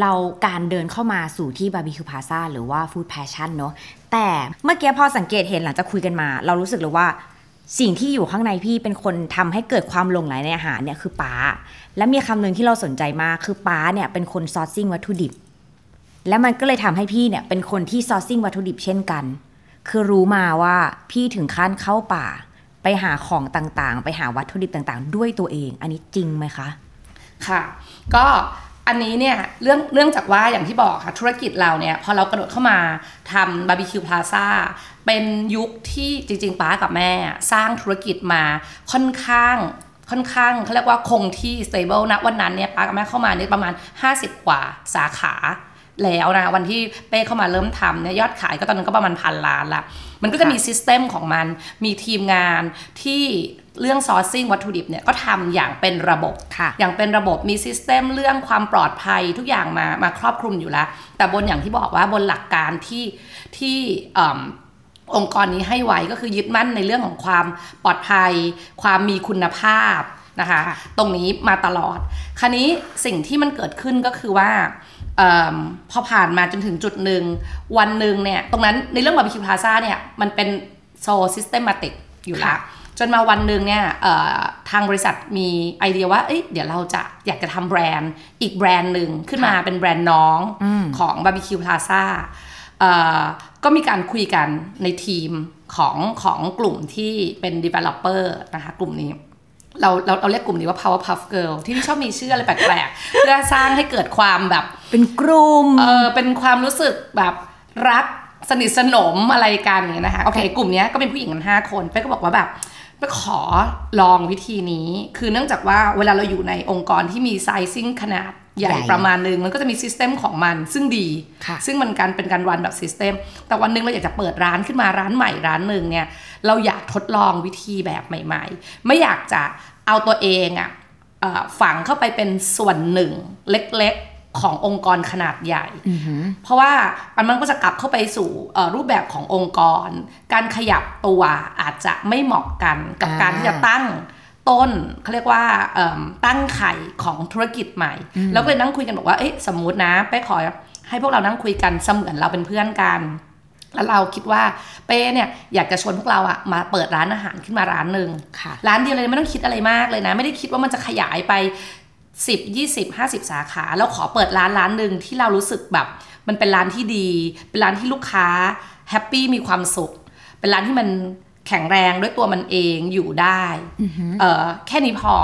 เราการเดินเข้ามาสู่ที่บาร์บีคิวพลาซ่าหรือว่า Food Passion เนาะแต่เมื่อกี้พอสังเกตเห็นหลังจากคุยกันมา เรารู้สึกเลยว่าสิ่งที่อยู่ข้างในพี่เป็นคนทำให้เกิดความหลงใหลในอาหารเนี่ยคือป๊า และมีคำหนึ่งที่เราสนใจมากคือป๊าเนี่ยเป็นคน sourcing วัตถุดิบ และมันก็เลยทำให้พี่เนี่ยเป็นคนที่ sourcing วัตถุดิบเช่นกัน คือรู้มาว่าพี่ถึงขั้นเข้าป่า ไปหาของต่างๆ ไปหาวัตถุดิบต่างๆ ด้วยตัวเอง อันนี้จริงไหมคะ ค่ะ ก็อันนี้เนี่ยเนื่องเนื่องจากว่าอย่างที่บอกค่ะธุรกิจเราเนี่ยพอเรากระโดดเข้ามาทำบาร์บีคิวพลาซ่าเป็นยุคที่จริงๆป๊ากับแม่ สร้างธุรกิจมาค่อนข้างค่อนข้างเขาเรียกว่าคงที่ stable นะวันนั้นเนี่ยป๊ากับแม่เข้ามาเนี่ยประมาณ 50 กว่าสาขา แล้วนะวันที่เป้เข้ามาเริ่มทำเนี่ยยอดขายก็ตอนนั้นก็ประมาณพันล้านละมันก็จะมี system ของมัน มีทีมงานที่เรื่อง sourcing วัตถุดิบเนี่ยก็ทำอย่างเป็นระบบค่ะ อย่างเป็นระบบมี system เรื่องความปลอดภัยทุกอย่างมามาครอบคลุมอยู่แล้ว แต่บนอย่างที่บอกว่าบนหลักการที่ที่เอิ่มองค์กรนี้ให้ไว้ก็คือยึดมั่นในเรื่องของความปลอดภัย ความมีคุณภาพนะคะค่ะตรงนี้มาตลอด คราวนี้สิ่งที่มันเกิดขึ้นก็คือว่าเอมพอผ่านมาจนถึงจุดหนึ่งวันหนึ่งเนี่ยตรงนั้นในเรื่องบาร์บีคิวพลาซ่าเนี่ยมันเป็นโซซิสเต m มติกอยู่แล้วจนมาวันหนึ่งเนี่ยเอ่อทางบริษัทมีไอเดียว่าเอ้ยเดี๋ยวเราจะอยากจะทำแบรนด์อีกแบรนด์หนึ่งขึ้นมาเป็นแบรนด์น้องของบาร์บีคิวพลาซ่าก็มีการคุยกันในทีมของของกลุ่มที่เป็น developer นะคะกลุ่มนี้ เราเราเราเรียกกลุ่มนี้ว่า power puff girl ที่ชอบมีชื่ออะไรแปลกๆ เพื่อสร้างให้เกิดความแบบ เป็นกลุ่ม เออเป็นความรู้สึกแบบรักสนิทสนมอะไรกันอย่างเงี้ยนะคะ โอเค กลุ่มเนี้ยก็เป็นผู้หญิงกันห้าคนเป้ก็บอกว่าแบบไปขอลองวิธีนี้ คือเนื่องจากว่าเวลาเราอยู่ในองค์กรที่มี sizing ขนาด ใหญ่ใหญ่ประมาณนึงมันก็จะมี system ของมันซึ่งดีค่ะซึ่งมันการเป็นการ run แบบ system แต่วันหนึ่งเราอยากจะเปิดร้านขึ้นมาร้านใหม่ร้านหนึ่งเนี่ยเราอยากทดลองวิธีแบบใหม่ ๆ ไม่อยากจะเอาตัวเองอะเอะฝังเข้าไปเป็นส่วนหนึ่งเล็กๆขององค์กรขนาดใหญ่ เพราะว่ามันก็จะกลับเข้าไปสู่เอ่อรูปแบบขององค์กร การขยับตัวอาจจะไม่เหมาะกันกับอ่าการที่จะตั้ง ต้นเขาเรียกว่าเอิ่มตั้งไข่ของธุรกิจใหม่ แล้วก็เลยนั่งคุยกันบอกว่าเอ๊ะสมมุตินะเป้ขอให้พวกเรานั่งคุยกันเสมือนเราเป็นเพื่อนกัน แล้วเราคิดว่าเป้เนี่ยอยากจะชวนพวกเราอะมาเปิดร้านอาหารขึ้นมาร้านหนึ่งค่ะร้านเดียวเลยไม่ต้องคิดอะไรมากเลยนะ ไม่ได้คิดว่ามันจะขยายไป10 20 50สาขาแล้วขอเปิดร้านร้านหนึ่งที่เรารู้สึกแบบ มันเป็นร้านที่ดี เป็นร้านที่ลูกค้าแฮปปี้มีความสุข เป็นร้านที่มัน แข็งแรงด้วยตัวมันเองอยู่ได้เออแค่นี้พอ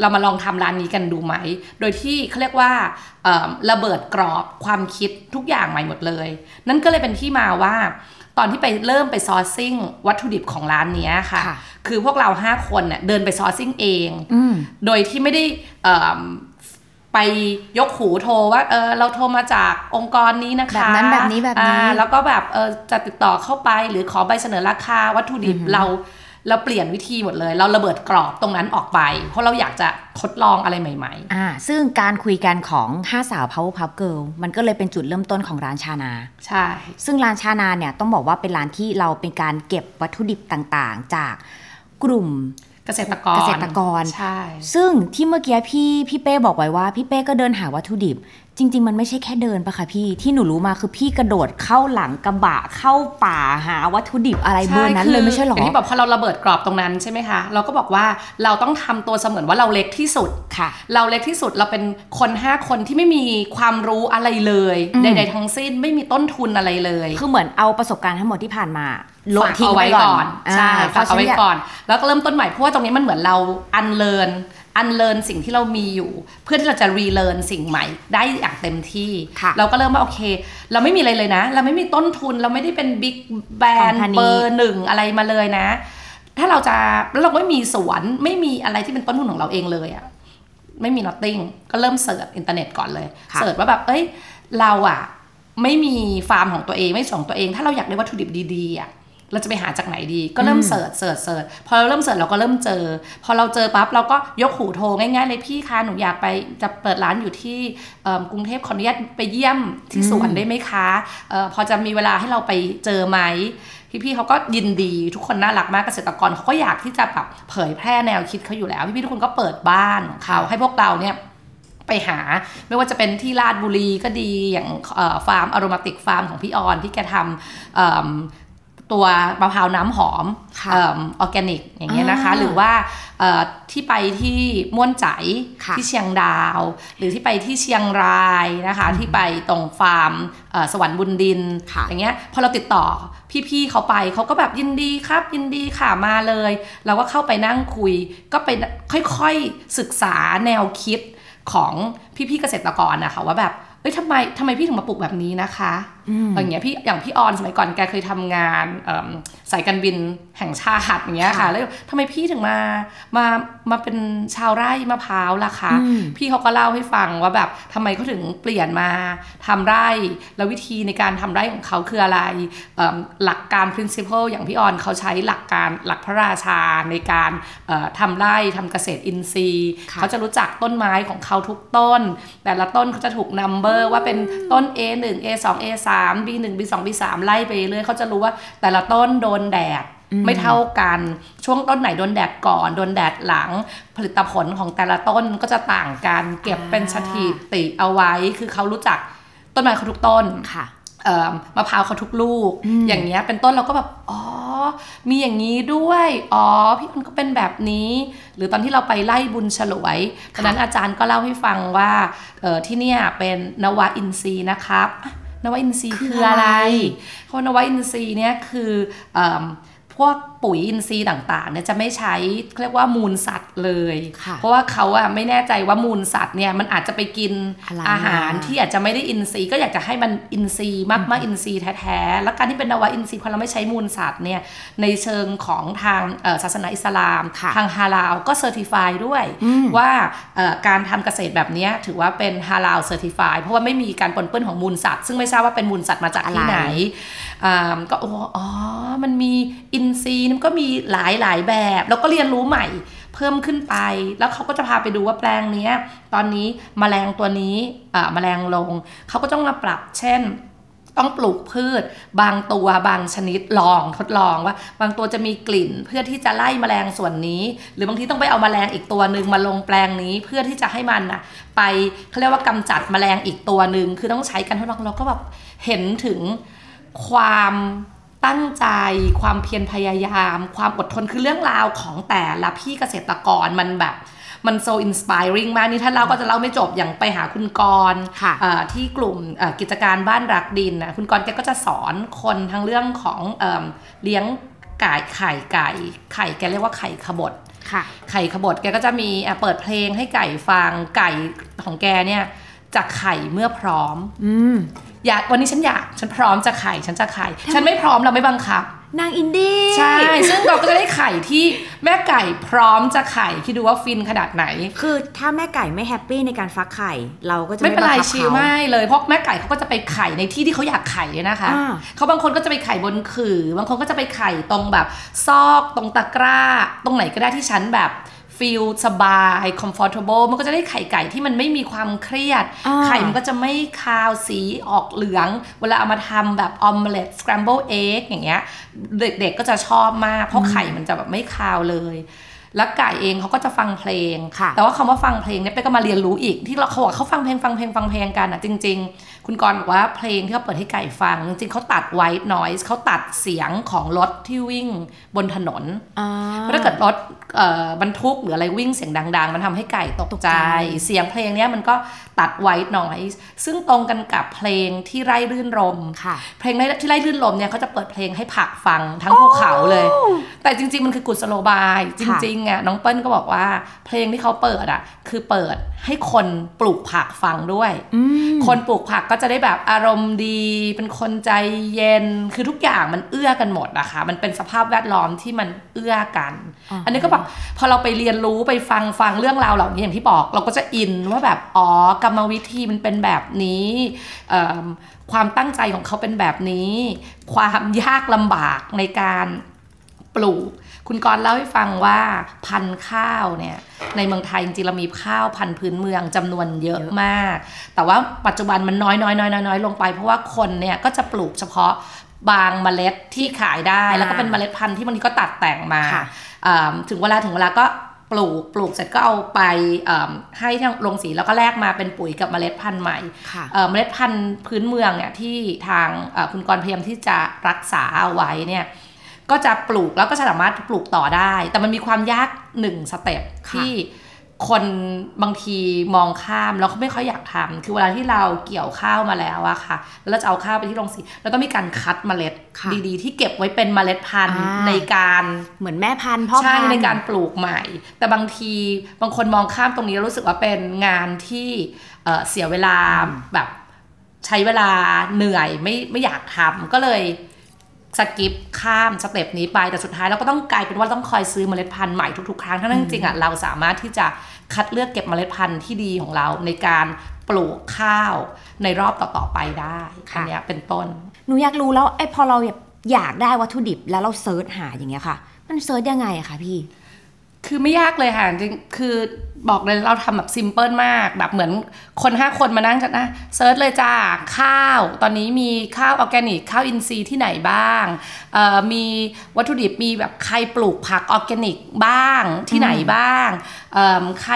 เรามาลองทำร้านนี้กันดูไหม โดยที่เขาเรียกว่าเอ่อระเบิดกรอบความคิดทุกอย่างใหม่หมดเลย นั่นก็เลยเป็นที่มาว่า ตอนที่ไปเริ่มไป sourcing วัตถุดิบของร้านเนี้ยค่ะค่ะ คือพวกเรา 5 คนเน่ยเดินไปซอร์ซิ่งเองอืมโดยที่ไม่ได้เอิ่ม ไปยกหูโทรว่าเออเราโทรมาจากองค์กรนี้นะคะแบบนั้นแบบนี้แบบนี้อ่าแล้วก็แบบเออจะติดต่อเข้าไปหรือขอใบเสนอราคาวัตถุดิบเราเราเปลี่ยนวิธีหมดเลย เราระเบิดกรอบตรงนั้นออกไป เพราะเราอยากจะทดลองอะไรใหม่อ่าซึ่งการคุยกันของห้าสาว Power Puff Girl มันก็เลยเป็นจุดเริ่มต้นของร้านชานาๆใช่ ซึ่งร้านชานาเนี่ยต้องบอกว่าเป็นร้านที่เราเป็นการเก็บวัตถุดิบต่างๆ จากกลุ่ม เกษตรกรเกษตรกร ใช่ ซึ่งที่เมื่อกี้พี่พี่เป้บอกไว้ว่า พี่เป้ก็เดินหาวัตถุดิบ จริง ๆ มันไม่ใช่แค่เดินปะคะพี่ที่หนูรู้มาคือพี่กระโดดเข้าหลังกระบะเข้าป่าหาวัตถุดิบอะไรเบอร์นั้นเลยไม่ใช่หรออย่างที่บอกพอเราระเบิดกรอบตรงนั้นใช่ไหมคะเราก็บอกว่าเราต้องทำตัวเสมือนว่าเราเล็กที่สุดค่ะ เราเล็กที่สุดเราเป็นคนห้าคนที่ไม่มีความรู้อะไรเลยอืมใดๆทั้งสิ้นไม่มีต้นทุนอะไรเลย คือเหมือนเอาประสบการณ์ทั้งหมดที่ผ่านมาลดฝากทิ้งเอาไปไว้ก่ก่ออนนใช่อ่ฝากเอาไว้พระฉะนั้นก่อน แล้วก็เริ่มต้นใหม่เพราะว่าตรงนี้มันเหมือนเรา unlearn unlearn สิ่งที่เรามีอยู่ เพื่อที่เราจะ relearn สิ่งใหม่ ได้อย่างเต็มที่ค่ะเราก็เริ่มว่าโอเค เราไม่มีอะไรเลยนะ เราไม่มีต้นทุนเราไม่ได้เป็น big brand company เบอร์หนึ่งอะไรมาเลยนะ ถ้าเราจะแล้วเราก็ไม่มีสวนไม่มีอะไรที่เป็นต้นทุนของเราเองเลยอะไม่มี nothing ก็เริ่ม search อินเทอร์เน็ตก่อนเลยค่ะ search ว่าแบบเอ้ยเราอะไม่มีฟาร์มของตัวเองไม่ส่งตัวเอง ถ้าเราอยากได้วัตถุดิบดีๆอะ เราจะไปหาจากไหนดีก็เริ่ม search search search พอเราเริ่ม search เราก็เริ่มเจอ พอเราเจอปั๊บเราก็ยกหูโทรง่ายๆเลยพี่คะหนูอยากไปจะเปิดร้านอยู่ที่เอิ่มกรุงเทพขออนุญาตไปเยี่ยมที่สวนได้ไหมคะเออพอจะมีเวลาให้เราไปเจอไหมพี่ๆเขาก็ยินดีทุกคนน่ารักมากเกษตรกรเขาก็อยากที่จะแบบเผยแพร่แนวคิดเขาอยู่แล้วพี่ๆทุกคนก็เปิดบ้านของเขาให้พวกเราเนี่ยไปหาไม่ว่าจะเป็นที่ราชบุรีก็ดีอย่างเอ่อฟาร์ม Aromatic Farm ของพี่ออนที่แกทำเอิ่ม ตัวมะพร้าวน้ำหอมค่ะออร์แกนิก อย่างเงี้ยนะคะอ่าหรือว่าเอ่อที่ไปที่ม่วนใจค่ะที่เชียงดาว หรือที่ไปที่เชียงรายนะคะ ที่ไปตรงฟาร์มเอ่อสวรรค์บุญดินค่ะอย่างเงี้ยพอเราติดต่อพี่ๆเขาไปเขาก็แบบยินดีครับ ยินดีค่ะมาเลย เราก็เข้าไปนั่งคุย ก็ไปค่อยๆศึกษาแนวคิดของพี่ๆเกษตรกรนะคะว่าแบบเอ้ยทำไมทำไมพี่ถึงมาปลูกแบบนี้นะคะอย่างเงี้ยพี่อย่างพี่ออนสมัยก่อนแกเคยทำงานเอิ่มสายการบินแห่งชาติอย่างเงี้ยค่ะค่ะ แล้วทำไมพี่ถึงมามามาเป็นชาวไร่มะพร้าวล่ะคะอืมพี่เขาก็เล่าให้ฟังว่าแบบทำไมเขาถึงเปลี่ยนมาทำไร่ แล้ววิธีในการทำไร่ของเขาคืออะไรเอิ่มหลักการ principle อย่างพี่ออนเขาใช้หลักการหลักพระราชาในการเอ่อทำไร่ทำเกษตรอินทรีย์ค่ะเขาจะรู้จักต้นไม้ของเขาทุกต้น แต่ละต้นเขาจะถูกนัมเบอร์ว่าเป็นต้น A1 A2 A3 B1 B2 B3 ไล่ไปเรื่อยเขาจะรู้ว่าแต่ละต้นโดนแดดไม่เท่ากัน ช่วงต้นไหนโดนแดดก่อน โดนแดดหลัง ผลิตผลของแต่ละต้นก็จะต่างกัน เก็บเป็นสถิติเอาไว้ คือเขารู้จักต้นไม้เขาทุกต้นค่ะเอ่อมะพร้าวเขาทุกลูกอืมอย่างเงี้ยเป็นต้นเราก็แบบ อ๋อ มีอย่างนี้ด้วย อ๋อ พี่มันก็เป็นแบบนี้ หรือตอนที่เราไปไล่บุญฉลวยตอนนั้นอาจารย์ก็เล่าให้ฟังว่าเอ่อที่เนี่ยเป็นนวะอินทรีย์นะครับอะ นวะอินทรีย์คือคืออะไรอะไรเพราะนวะอินทรีย์เนี่ยคือเอิ่มพวก ปุ๋ยอินทรีย์ต่างๆเนี่ยจะไม่ใช้เรียกว่ามูลสัตว์เลยค่ะเพราะว่าเขาอะไม่แน่ใจว่ามูลสัตว์เนี่ยมันอาจจะไปกินอะไรอาหารมาที่อาจจะไม่ได้อินทรีย์ก็อยากจะให้มันอินทรีย์มากมากอินทรีย์แท้ๆแล้วการที่เป็นนวะอินทรีย์พอเราไม่ใช้มูลสัตว์เนี่ยในเชิงของทางเอ่อศาสนาอิสลามค่ะทางฮาลาลก็ certify ด้วยอืมว่าเอ่อการทำเกษตรแบบเนี้ยถือว่าเป็นฮาลาล certified เพราะว่าไม่มีการปนเปื้อนของมูลสัตว์ซึ่งไม่ทราบว่าเป็นมูลสัตว์มาจากที่ไหนอ่าก็โอ้อ๋อมันมีอินทรีย์มันก็มีหลายหลายแบบ แล้วก็เรียนรู้ใหม่ เพิ่มขึ้นไป แล้วเขาก็จะพาไปดูว่าแปลงนี้ตอนนี้มแมลงตัวนี้อ่าแมลงลง เขาก็ต้องมาปรับ เช่น ต้องปลูกพืช บางตัวบางชนิดลองทดลองว่า บางตัวจะมีกลิ่น เพื่อที่จะไล่แมลงส่วนนี้ หรือบางทีต้องไปเอามแมลงอีกตัวหนึ่งมาลงแปลงนี้เพื่อที่จะให้มันน่ะไปเขาเรียกว่ากำจัดแมลงอีกตัวหนึ่งคือต้องใช้การทดลองเราก็แบบเห็นถึงความ ตั้งใจความเพียรพยายาม ความอดทนคือเรื่องราวของแต่ละพี่เกษตรกรมันแบบมันโซอินสปายริงมากนี่ถ้าเราก็จะเล่าไม่จบอย่างไปหาคุณกรณ์ค่ะเอ่อที่กลุ่มเอ่อกิจการบ้านรักดินนะคุณกรณ์แกก็จะสอนคนทั้งเรื่องของเอิ่มเลี้ยงไก่ไข่ไก่ ไข่แกเรียกว่าไข่ขบดค่ะไข่ขบดแกก็จะมีอะเปิดเพลงให้ไก่ฟังไก่ของแกเนี่ยจากไข่เมื่อพร้อม อืม อยากวันนี้ฉันอยากฉันพร้อมจะไข่ฉันจะไข่ฉันไม่พร้อมเราไม่บังคับนางอินดี้ใช่ ซึ่งเราก็จะได้ไข่ที่แม่ไก่พร้อมจะไข่คิดดูว่าฟินขนาดไหน คือถ้าแม่ไก่ไม่ happy ในการฟักไข่ เราก็จะไม่เป็นไรบังคับชิลเขาไม่เลยเพราะแม่ไก่เขาก็จะไปไข่ในที่ที่เขาอยากไข่เลยนะคะอ่าเขาบางคนก็จะไปไข่บนขื่อบางคนก็จะไปไข่ตรงแบบซอกตรงตะกร้า ตรงไหนก็ได้ที่ฉันแบบ feel สบาย comfortable มันก็จะได้ไข่ไก่ที่มันไม่มีความเครียดอ่าไข่มันก็จะไม่คาวสีออกเหลือง เวลาเอามาทำแบบ omelette scrambled egg อย่างเงี้ย เด็กๆก็จะชอบมาก เพราะไข่มันจะแบบไม่คาวเลย แล้วไก่เองเขาก็จะฟังเพลงค่ะแต่ว่าคำว่าฟังเพลงเนี่ยเป้ก็มาเรียนรู้อีก ที่เราเขาบอกเขาฟังเพลงฟังเพลงฟังเพลงกันอะจริง ๆ คุณกรณ์บอกว่าเพลงที่เขาเปิดให้ไก่ฟัง จริงๆเขาตัดไวท์นอยส์เขาตัดเสียงของรถที่วิ่งบนถนนอ่าเพราะถ้าเกิดรถเอ่อบรรทุกหรืออะไรวิ่งเสียงดัง ๆ มันทำให้ไก่ตกตกใจใจ เสียงเพลงเนี้ยมันก็ ตัดไวท์นอยส์ซึ่งตรงกันกับเพลงที่ไร่รื่นรมค่ะ เพลงที่ไล่ลื่นลมเนี่ยเขาจะเปิดเพลงให้ผักฟังทั้งภูเขาเลย แต่จริง ๆ มันคือกุศโลบายจค่ะริงๆอะน้องเปิ้ลก็บอกว่า เพลงที่เขาเปิดอะคือเปิดให้คนปลูกผักฟังด้วยอืมคนปลูกผักก็จะได้แบบอารมณ์ดี เป็นคนใจเย็นคือทุกอย่างมันเอื้อกันหมดนะคะมันเป็นสภาพแวดล้อมที่มันเอื้อกันอ่าอันนี้ก็แบบพอเราไปเรียนรู้ไปฟังฟังเรื่องราวเหล่านี้อย่างที่บอก เราก็จะอินว่าแบบอ๋อกรรมวิธีมันเป็นแบบนี้ความตั้งใจของเขาเป็นแบบนี้ ความยากลำบากในการปลูก คุณกรเล่าให้ฟังว่าพันธุ์ข้าวเนี่ยในเมืองไทยจริงๆเรามีข้าวพันธุ์พื้นเมืองจำนวนเยอะมาก แต่ว่าปัจจุบันมันน้อยน้อยน้อยน้อยลงไป เพราะว่าคนเนี่ยก็จะปลูกเฉพาะบางเมล็ดที่ขายได้ แล้วก็เป็นเมล็ดพันธุ์ที่บางทีก็ตัดแต่งมาถึงเวลาถึงเวลาก็ ปลูกปลูกเสร็จก็เอาไปอ่าให้ทางโรงสีแล้วก็แลกมาเป็นปุ๋ยกับเมล็ดพันธุ์ใหม่ค่ะเอ่อเมล็ดพันธุ์พื้นเมืองเนี่ยที่ทางเอ่อคุณกรณ์พยายามที่จะรักษาเอาไว้เนี่ยก็จะปลูกแล้วก็สามารถปลูกต่อได้ แต่มันมีความยากหนึ่งสเต็ปค่ะที่ คนบางทีมองข้ามแล้วเขาไม่ค่อยอยากทำคือเวลาที่เราเกี่ยวข้าวมาแล้วอะค่ะ แล้วเราจะเอาข้าวไปที่โรงสีแล้วต้องมีการคัดเมล็ดค่ะดีๆ ที่เก็บไว้เป็นเมล็ดพันธุ์อ่าในการเหมือนแม่พันธุ์พ่อใช่พันธุ์ในการปลูกใหม่ แต่บางทีบางคนมองข้ามตรงนี้แล้วรู้สึกว่าเป็นงานที่เอ่อเสียเวลาแบบใช้เวลาเหนื่อยไม่ไม่อยากทำก็เลย skip ข้าม step นี้ไปแต่สุดท้ายเราก็ต้องกลายเป็นว่าต้องคอยซื้อเมล็ดพันธุ์ใหม่ทุกๆครั้งทั้งนั้นจริงอะเราสามารถที่จะคัดเลือกเก็บเมล็ดพันธุ์ที่ดีของเราในการปลูกข้าวในรอบต่อๆไปได้ค่ะอันเนี้ยเป็นต้น หนูอยากรู้แล้วไอ้พอเราอยากได้วัตถุดิบแล้วเรา search หาอย่างเงี้ยค่ะ มัน search ยังไงอะคะพี่ คือไม่ยากเลยค่ะจริงคือบอกเลยเราทำแบบ simple มาก แบบเหมือนคนห้าคนมานั่งกันนะ search เลยจ้าข้าว ตอนนี้มีข้าวออร์แกนิกข้าวอินทรีย์ที่ไหนบ้างมีวัตถุดิบมีแบบใครปลูกผักออร์แกนิกบ้างที่ไหนบ้างใคร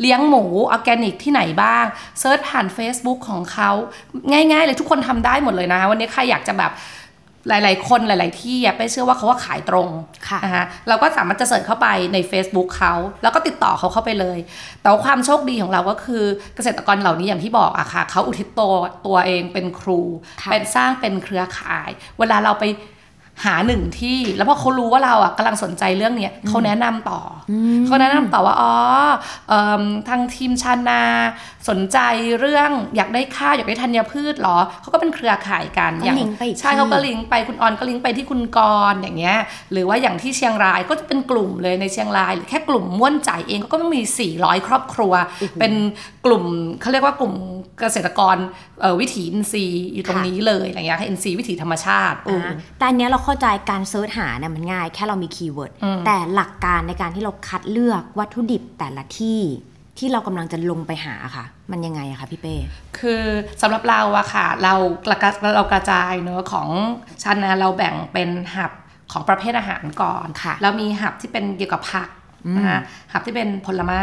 เลี้ยงหมูออร์แกนิกที่ไหนบ้าง search ผ่าน Facebook ของเขาง่ายๆเลยทุกคนทำได้หมดเลยนะคะวันนี้ใครอยากจะแบบ หลาย ๆ คนหลาย ๆ ที่อะไปเชื่อว่าเขาว่าขายตรงค่ะนะคะเราก็สามารถจะเสิร์ชเข้าไปใน Facebook เขา แล้วก็ติดต่อเขาเข้าไปเลย แต่ว่าความโชคดีของเราก็คือเกษตรกรเหล่านี้อย่างที่บอกอะค่ะเขาอุทิศตัวตัวเองเป็นครูค่ะเป็นสร้างเป็นเครือข่าย เวลาเราไป หาหนึ่งที่ แล้วพอเขารู้ว่าเราอะกำลังสนใจเรื่องเนี้ยเขาแนะนำต่ออเขาแนะนำต่อว่าอ๋อเอิ่มทางทีมชานาสนใจเรื่องอยากได้ข้าวอยากได้ธัญพืชเหรอเขาก็เป็นเครือข่ายกันก็อย่างลิงก์ไปอีกใช่ที่เขาก็ลิงก์ไปคุณออนก็ลิงก์ไปที่คุณกรณ์อย่างเงี้ยหรือว่าอย่างที่เชียงรายก็จะเป็นกลุ่มเลยในเชียงรายหรือแค่กลุ่มม่วนใจเองก็มี 400 ครอบครัว เป็นกลุ่มเขาเรียกว่ากลุ่มเกษตรกรเอ่อวิถีอินทรีย์อยู่ตรงค่ะนี้เลยอะไรเงี้ยอินทรีย์วิถีธรรมชาติเอออ่าแต่อันเนี้ยเราเข้าใจการ search หาเนี่ยมันง่ายแค่เรามี keyword อืมแต่หลักการในการที่เราคัดเลือกวัตถุดิบแต่ละที่ที่เรากำลังจะลงไปหาค่ะ มันยังไงอะคะพี่เป้ คือสำหรับเราอะค่ะ เรากระเรากระจายเนื้อะของชั้นนะเราแบ่งเป็นหับของประเภทอาหารก่อนค่ะ แล้วมีหับที่เป็นเกี่ยวกับผักนะคะหับที่เป็นผลไม้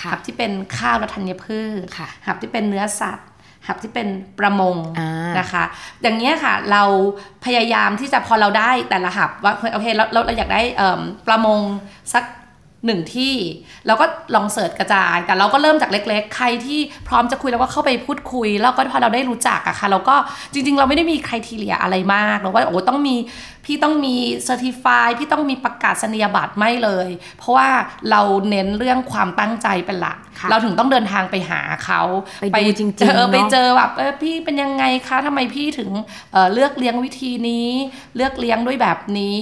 ค่ะหับที่เป็นข้าวและธัญพืชค่ะหับที่เป็นเนื้อสัตว์ หับที่เป็นประมงอ่านนะคะ อย่างนี้ยค่ะเราพยายามที่จะพอเราได้แต่ละหับว่าโอเคเราเราเราอยากได้เอิ่มประมงสักหนึ่งที่เราก็ลอง search กระจาย แต่เราก็เริ่มจากเล็ก ๆ ใครที่พร้อมจะคุยเราก็เข้าไปพูดคุย แล้วก็พอเราได้รู้จักอะค่ะ เราก็จริง ๆ เราไม่ได้มี criteria อะไรมากเราว่าโอ้ต้องมี พี่ต้องมี certify พี่ต้องมีประกาศนียบัตรไม่เลย เพราะว่าเราเน้นเรื่องความตั้งใจเป็นหลักค่ะเราถึงต้องเดินทางไปหาเขาไปดูจริงๆเจอไปเนอะเจอแบบเออพี่เป็นยังไงคะทำไมพี่ถึงเอ่อเลือกเลี้ยงวิธีนี้ เลือกเลี้ยงด้วยแบบนี้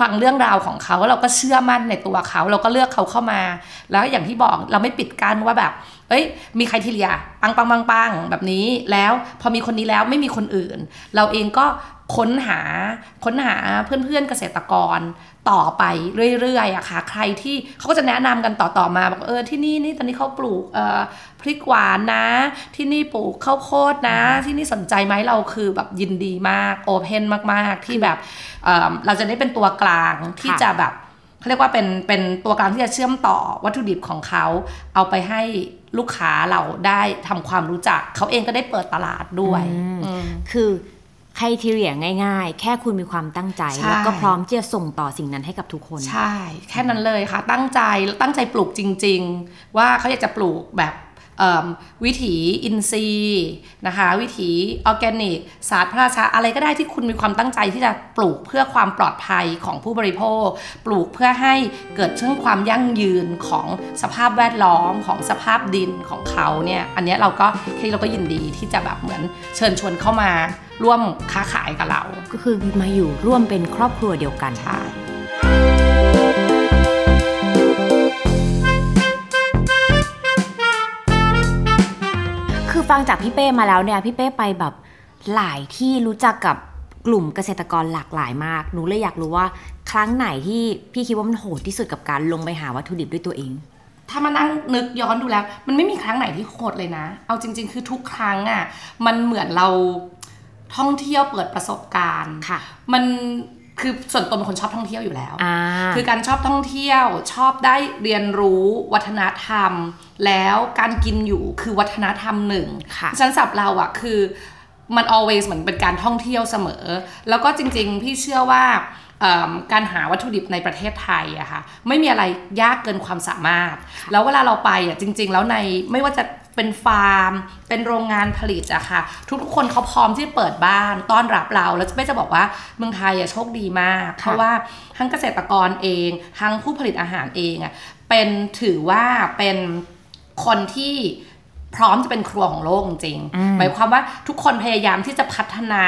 ฟังเรื่องราวของเขาเราก็เชื่อมั่นในตัวเขา เราก็เลือกเขาเข้ามา แล้วอย่างที่บอกเราไม่ปิดกั้นว่าแบบ เอ้ย มีใครทีเลียปังปังปังปังแบบนี้แล้วพอมีคนนี้แล้วไม่มีคนอื่น เราเองก็ ค้นหาค้นหาเพื่อนๆเกษตรกรต่อไปเรื่อยๆอะค่ะ ใครที่เขาก็จะแนะนำกันต่อๆมาบอกเออที่นี่นี่ตอนนี้เขาปลูกเอ่อพริกหวานนะ ที่นี่ปลูกข้าวโพดนะ ที่นี่สนใจไหมเราคือแบบยินดีมากโอเพนมากๆ ที่แบบเอ่อเราจะได้เป็นตัวกลางที่ค่ะจะแบบเขาเรียกว่าเป็นเป็นตัวกลางที่จะเชื่อมต่อวัตถุดิบของเขาเอาไปให้ลูกค้าเราได้ทำความรู้จักเขาเองก็ได้เปิดตลาดด้วยอืมคือ ใครทีเรียง่ายๆ แค่คุณมีความตั้งใจใช่แล้วก็พร้อมที่จะส่งต่อสิ่งนั้นให้กับทุกคน ใช่ แค่นั้นเลยค่ะ ตั้งใจแล้วตั้งใจปลูกจริง ๆ ว่าเขาอยากจะปลูกแบบเอิ่มวิถีอินทรีย์นะคะวิถีออร์แกนิกศาสตร์พระราชาอะไรก็ได้ที่คุณมีความตั้งใจที่จะปลูกเพื่อความปลอดภัยของผู้บริโภค ปลูกเพื่อให้เกิดเรื่องความยั่งยืนของสภาพแวดล้อมของสภาพดินของเขาเนี่ยอันเนี้ยเราก็แค่นี้เราก็ยินดีที่จะแบบเหมือนเชิญชวนเข้ามา ร่วมค้าขายกับเรา ก็คือมาอยู่ร่วมเป็นครอบครัวเดียวกันใช่คือฟังจากพี่เป้มาแล้วเนี่ยพี่เป้ไปแบบหลายที่รู้จักกับกลุ่มเกษตรกรหลากหลายมาก หนูเลยอยากรู้ว่าครั้งไหนที่พี่คิดว่ามันโหดที่สุดกับการลงไปหาวัตถุดิบด้วยตัวเอง ถ้ามานั่งนึกย้อนดูแล้ว มันไม่มีครั้งไหนที่โหดเลยนะ เอาจริง ๆ คือทุกครั้งอะ มันเหมือนเรา ท่องเที่ยวเปิดประสบการณ์ค่ะ มันคือส่วนตัวเป็นคนชอบท่องเที่ยวอยู่แล้วอ่าคือการชอบท่องเที่ยวชอบได้เรียนรู้วัฒนธรรม แล้วการกินอยู่คือวัฒนธรรมหนึ่งค่ะฉะนันสับเราอะคือมัน always เหมือนเป็นการท่องเที่ยวเสมอ แล้วก็จริงๆ พี่เชื่อว่าเอิ่มการหาวัตถุดิบในประเทศไทยอะค่ะไม่มีอะไรยากเกินความสามารถ แล้วเวลาเราไปอะจริง ๆ แล้วในไม่ว่าจะ เป็นฟาร์ม เป็นโรงงานผลิตอะค่ะ ทุกๆคนเขาพร้อมที่จะเปิดบ้านต้อนรับเรา แล้วไม่จะบอกว่าเมืองไทยอะโชคดีมาก เพราะว่าทั้งเกษตรกรเอง ทั้งผู้ผลิตอาหารเองอะเป็นถือว่าเป็นคนที่พร้อมจะเป็นครัวของโลกจริงๆหมายความว่าทุกคนพยายามที่จะพัฒนา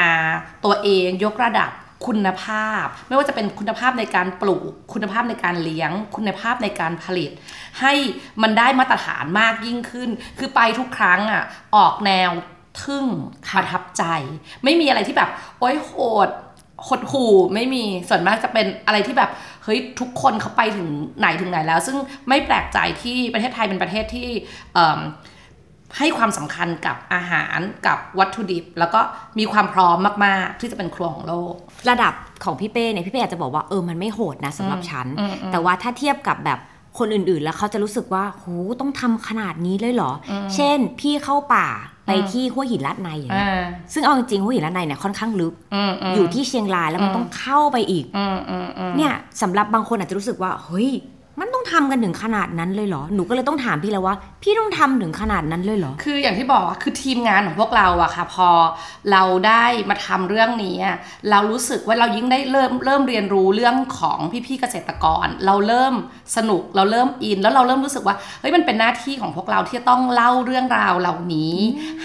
ตัวเองยกระดับ คุณภาพ ไม่ว่าจะเป็นคุณภาพในการปลูก คุณภาพในการเลี้ยง คุณภาพในการผลิต ให้มันได้มาตรฐานมากยิ่งขึ้น คือไปทุกครั้งอะออกแนวทึ่งประทับใจ ไม่มีอะไรที่แบบ โอ๊ยโหดหดหู่ไม่มีส่วนมากจะเป็นอะไรที่แบบเฮ้ยทุกคนเขาไปถึงไหนถึงไหนแล้ว ซึ่งไม่แปลกใจที่ประเทศไทยเป็นประเทศที่ ให้ความสำคัญกับอาหารกับวัตถุดิบ แล้วก็มีความพร้อมมาก ๆ ที่จะเป็นครัวของโลก ระดับของพี่เป้เนี่ยพี่เป้อาจจะบอกว่าเออมันไม่โหดนะสำหรับฉันอืมอืมแต่ว่าถ้าเทียบกับแบบคนอื่น ๆ แล้วเขาจะรู้สึกว่าโหต้องทำขนาดนี้เลยเหรอ เช่น พี่เข้าป่าไปที่ห้วยหินลาดในอย่างเงี้ยอ่าซึ่งเอาจริงๆห้วยหินลาดในเนี่ยค่อนข้างลึกอืมมอยู่ที่เชียงรายแล้วมันต้องเข้าไปอีกอืมอืมอืมเนี่ยสำหรับบางคนอาจจะรู้สึกว่าเฮ้ย มันต้องทำกันถึงขนาดนั้นเลยเหรอ หนูก็เลยต้องถามพี่แล้วว่า พี่ต้องทำถึงขนาดนั้นเลยเหรอ คืออย่างที่บอกอะคือทีมงานของพวกเราอะค่ะ พอเราได้มาทำเรื่องนี้อะเรารู้สึกว่าเรายิ่งได้เริ่มเริ่มเรียนรู้เรื่องของพี่ๆเกษตรกร เราเริ่มสนุกเราเริ่มอิน แล้วเราเริ่มรู้สึกว่าเฮ้ยมันเป็นหน้าที่ของพวกเราที่จะต้องเล่าเรื่องราวเหล่านี้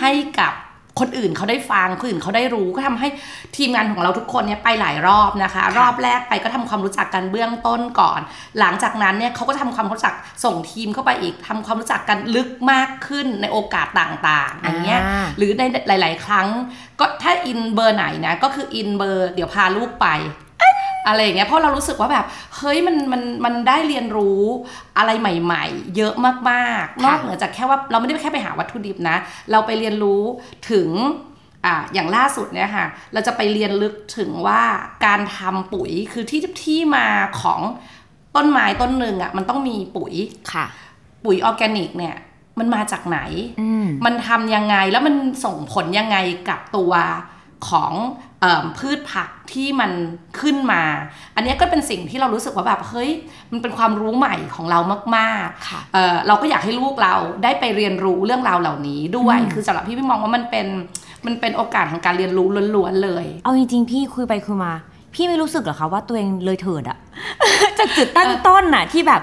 ให้กับ คนอื่นเขาได้ฟังคนอื่นเขาได้รู้ก็ทำให้ทีมงานของเราทุกคนเนี่ยไปหลายรอบนะคะ รอบแรกไปก็ทำความรู้จักกันเบื้องต้นก่อน หลังจากนั้นเนี่ยเขาก็ทำความรู้จักส่งทีมเข้าไปอีกทำความรู้จักกันลึกมากขึ้นในโอกาสต่างๆอย่างเงี้ยอ่าหรือในหลาย ๆ ครั้ง ก็ถ้าอินเบอร์ไหนนะก็คืออินเบอร์เดี๋ยวพาลูกไป อะไรอย่างเงี้ยเพราะเรารู้สึกว่าแบบเฮ้ยมันมันมันได้เรียนรู้อะไรใหม่ ๆ เยอะมากๆนอกเหนือจากแค่ว่าเราไม่ได้แค่ไปหาวัตถุดิบนะ เราไปเรียนรู้ถึงอ่าอย่างล่าสุดเนี่ยค่ะ เราจะไปเรียนลึกถึงว่าการทำปุ๋ยคือที่ที่มาของต้นไม้ต้นหนึ่งอะมันต้องมีปุ๋ยค่ะ ปุ๋ยออร์แกนิกเนี่ยมันมาจากไหนอืมมันทำยังไงแล้วมันส่งผลยังไงกับตัวของเอม พืชผักที่มันขึ้นมา อันเนี้ยก็เป็นสิ่งที่เรารู้สึกว่าแบบเฮ้ยมันเป็นความรู้ใหม่ของเรามากค่ะๆเอ่อเราก็อยากให้ลูกเราได้ไปเรียนรู้เรื่องราวเหล่านี้ด้วยอืมคือสำหรับพี่พี่มองว่ามันเป็นมันเป็นโอกาสทางการเรียนรู้ล้วนๆเลย เอาจริงๆพี่คุยไปคุยมา พี่ไม่รู้สึกเหรอคะว่าตัวเองเลยเถิดอะจากจุดตั้งต้นน่ะที่แบบ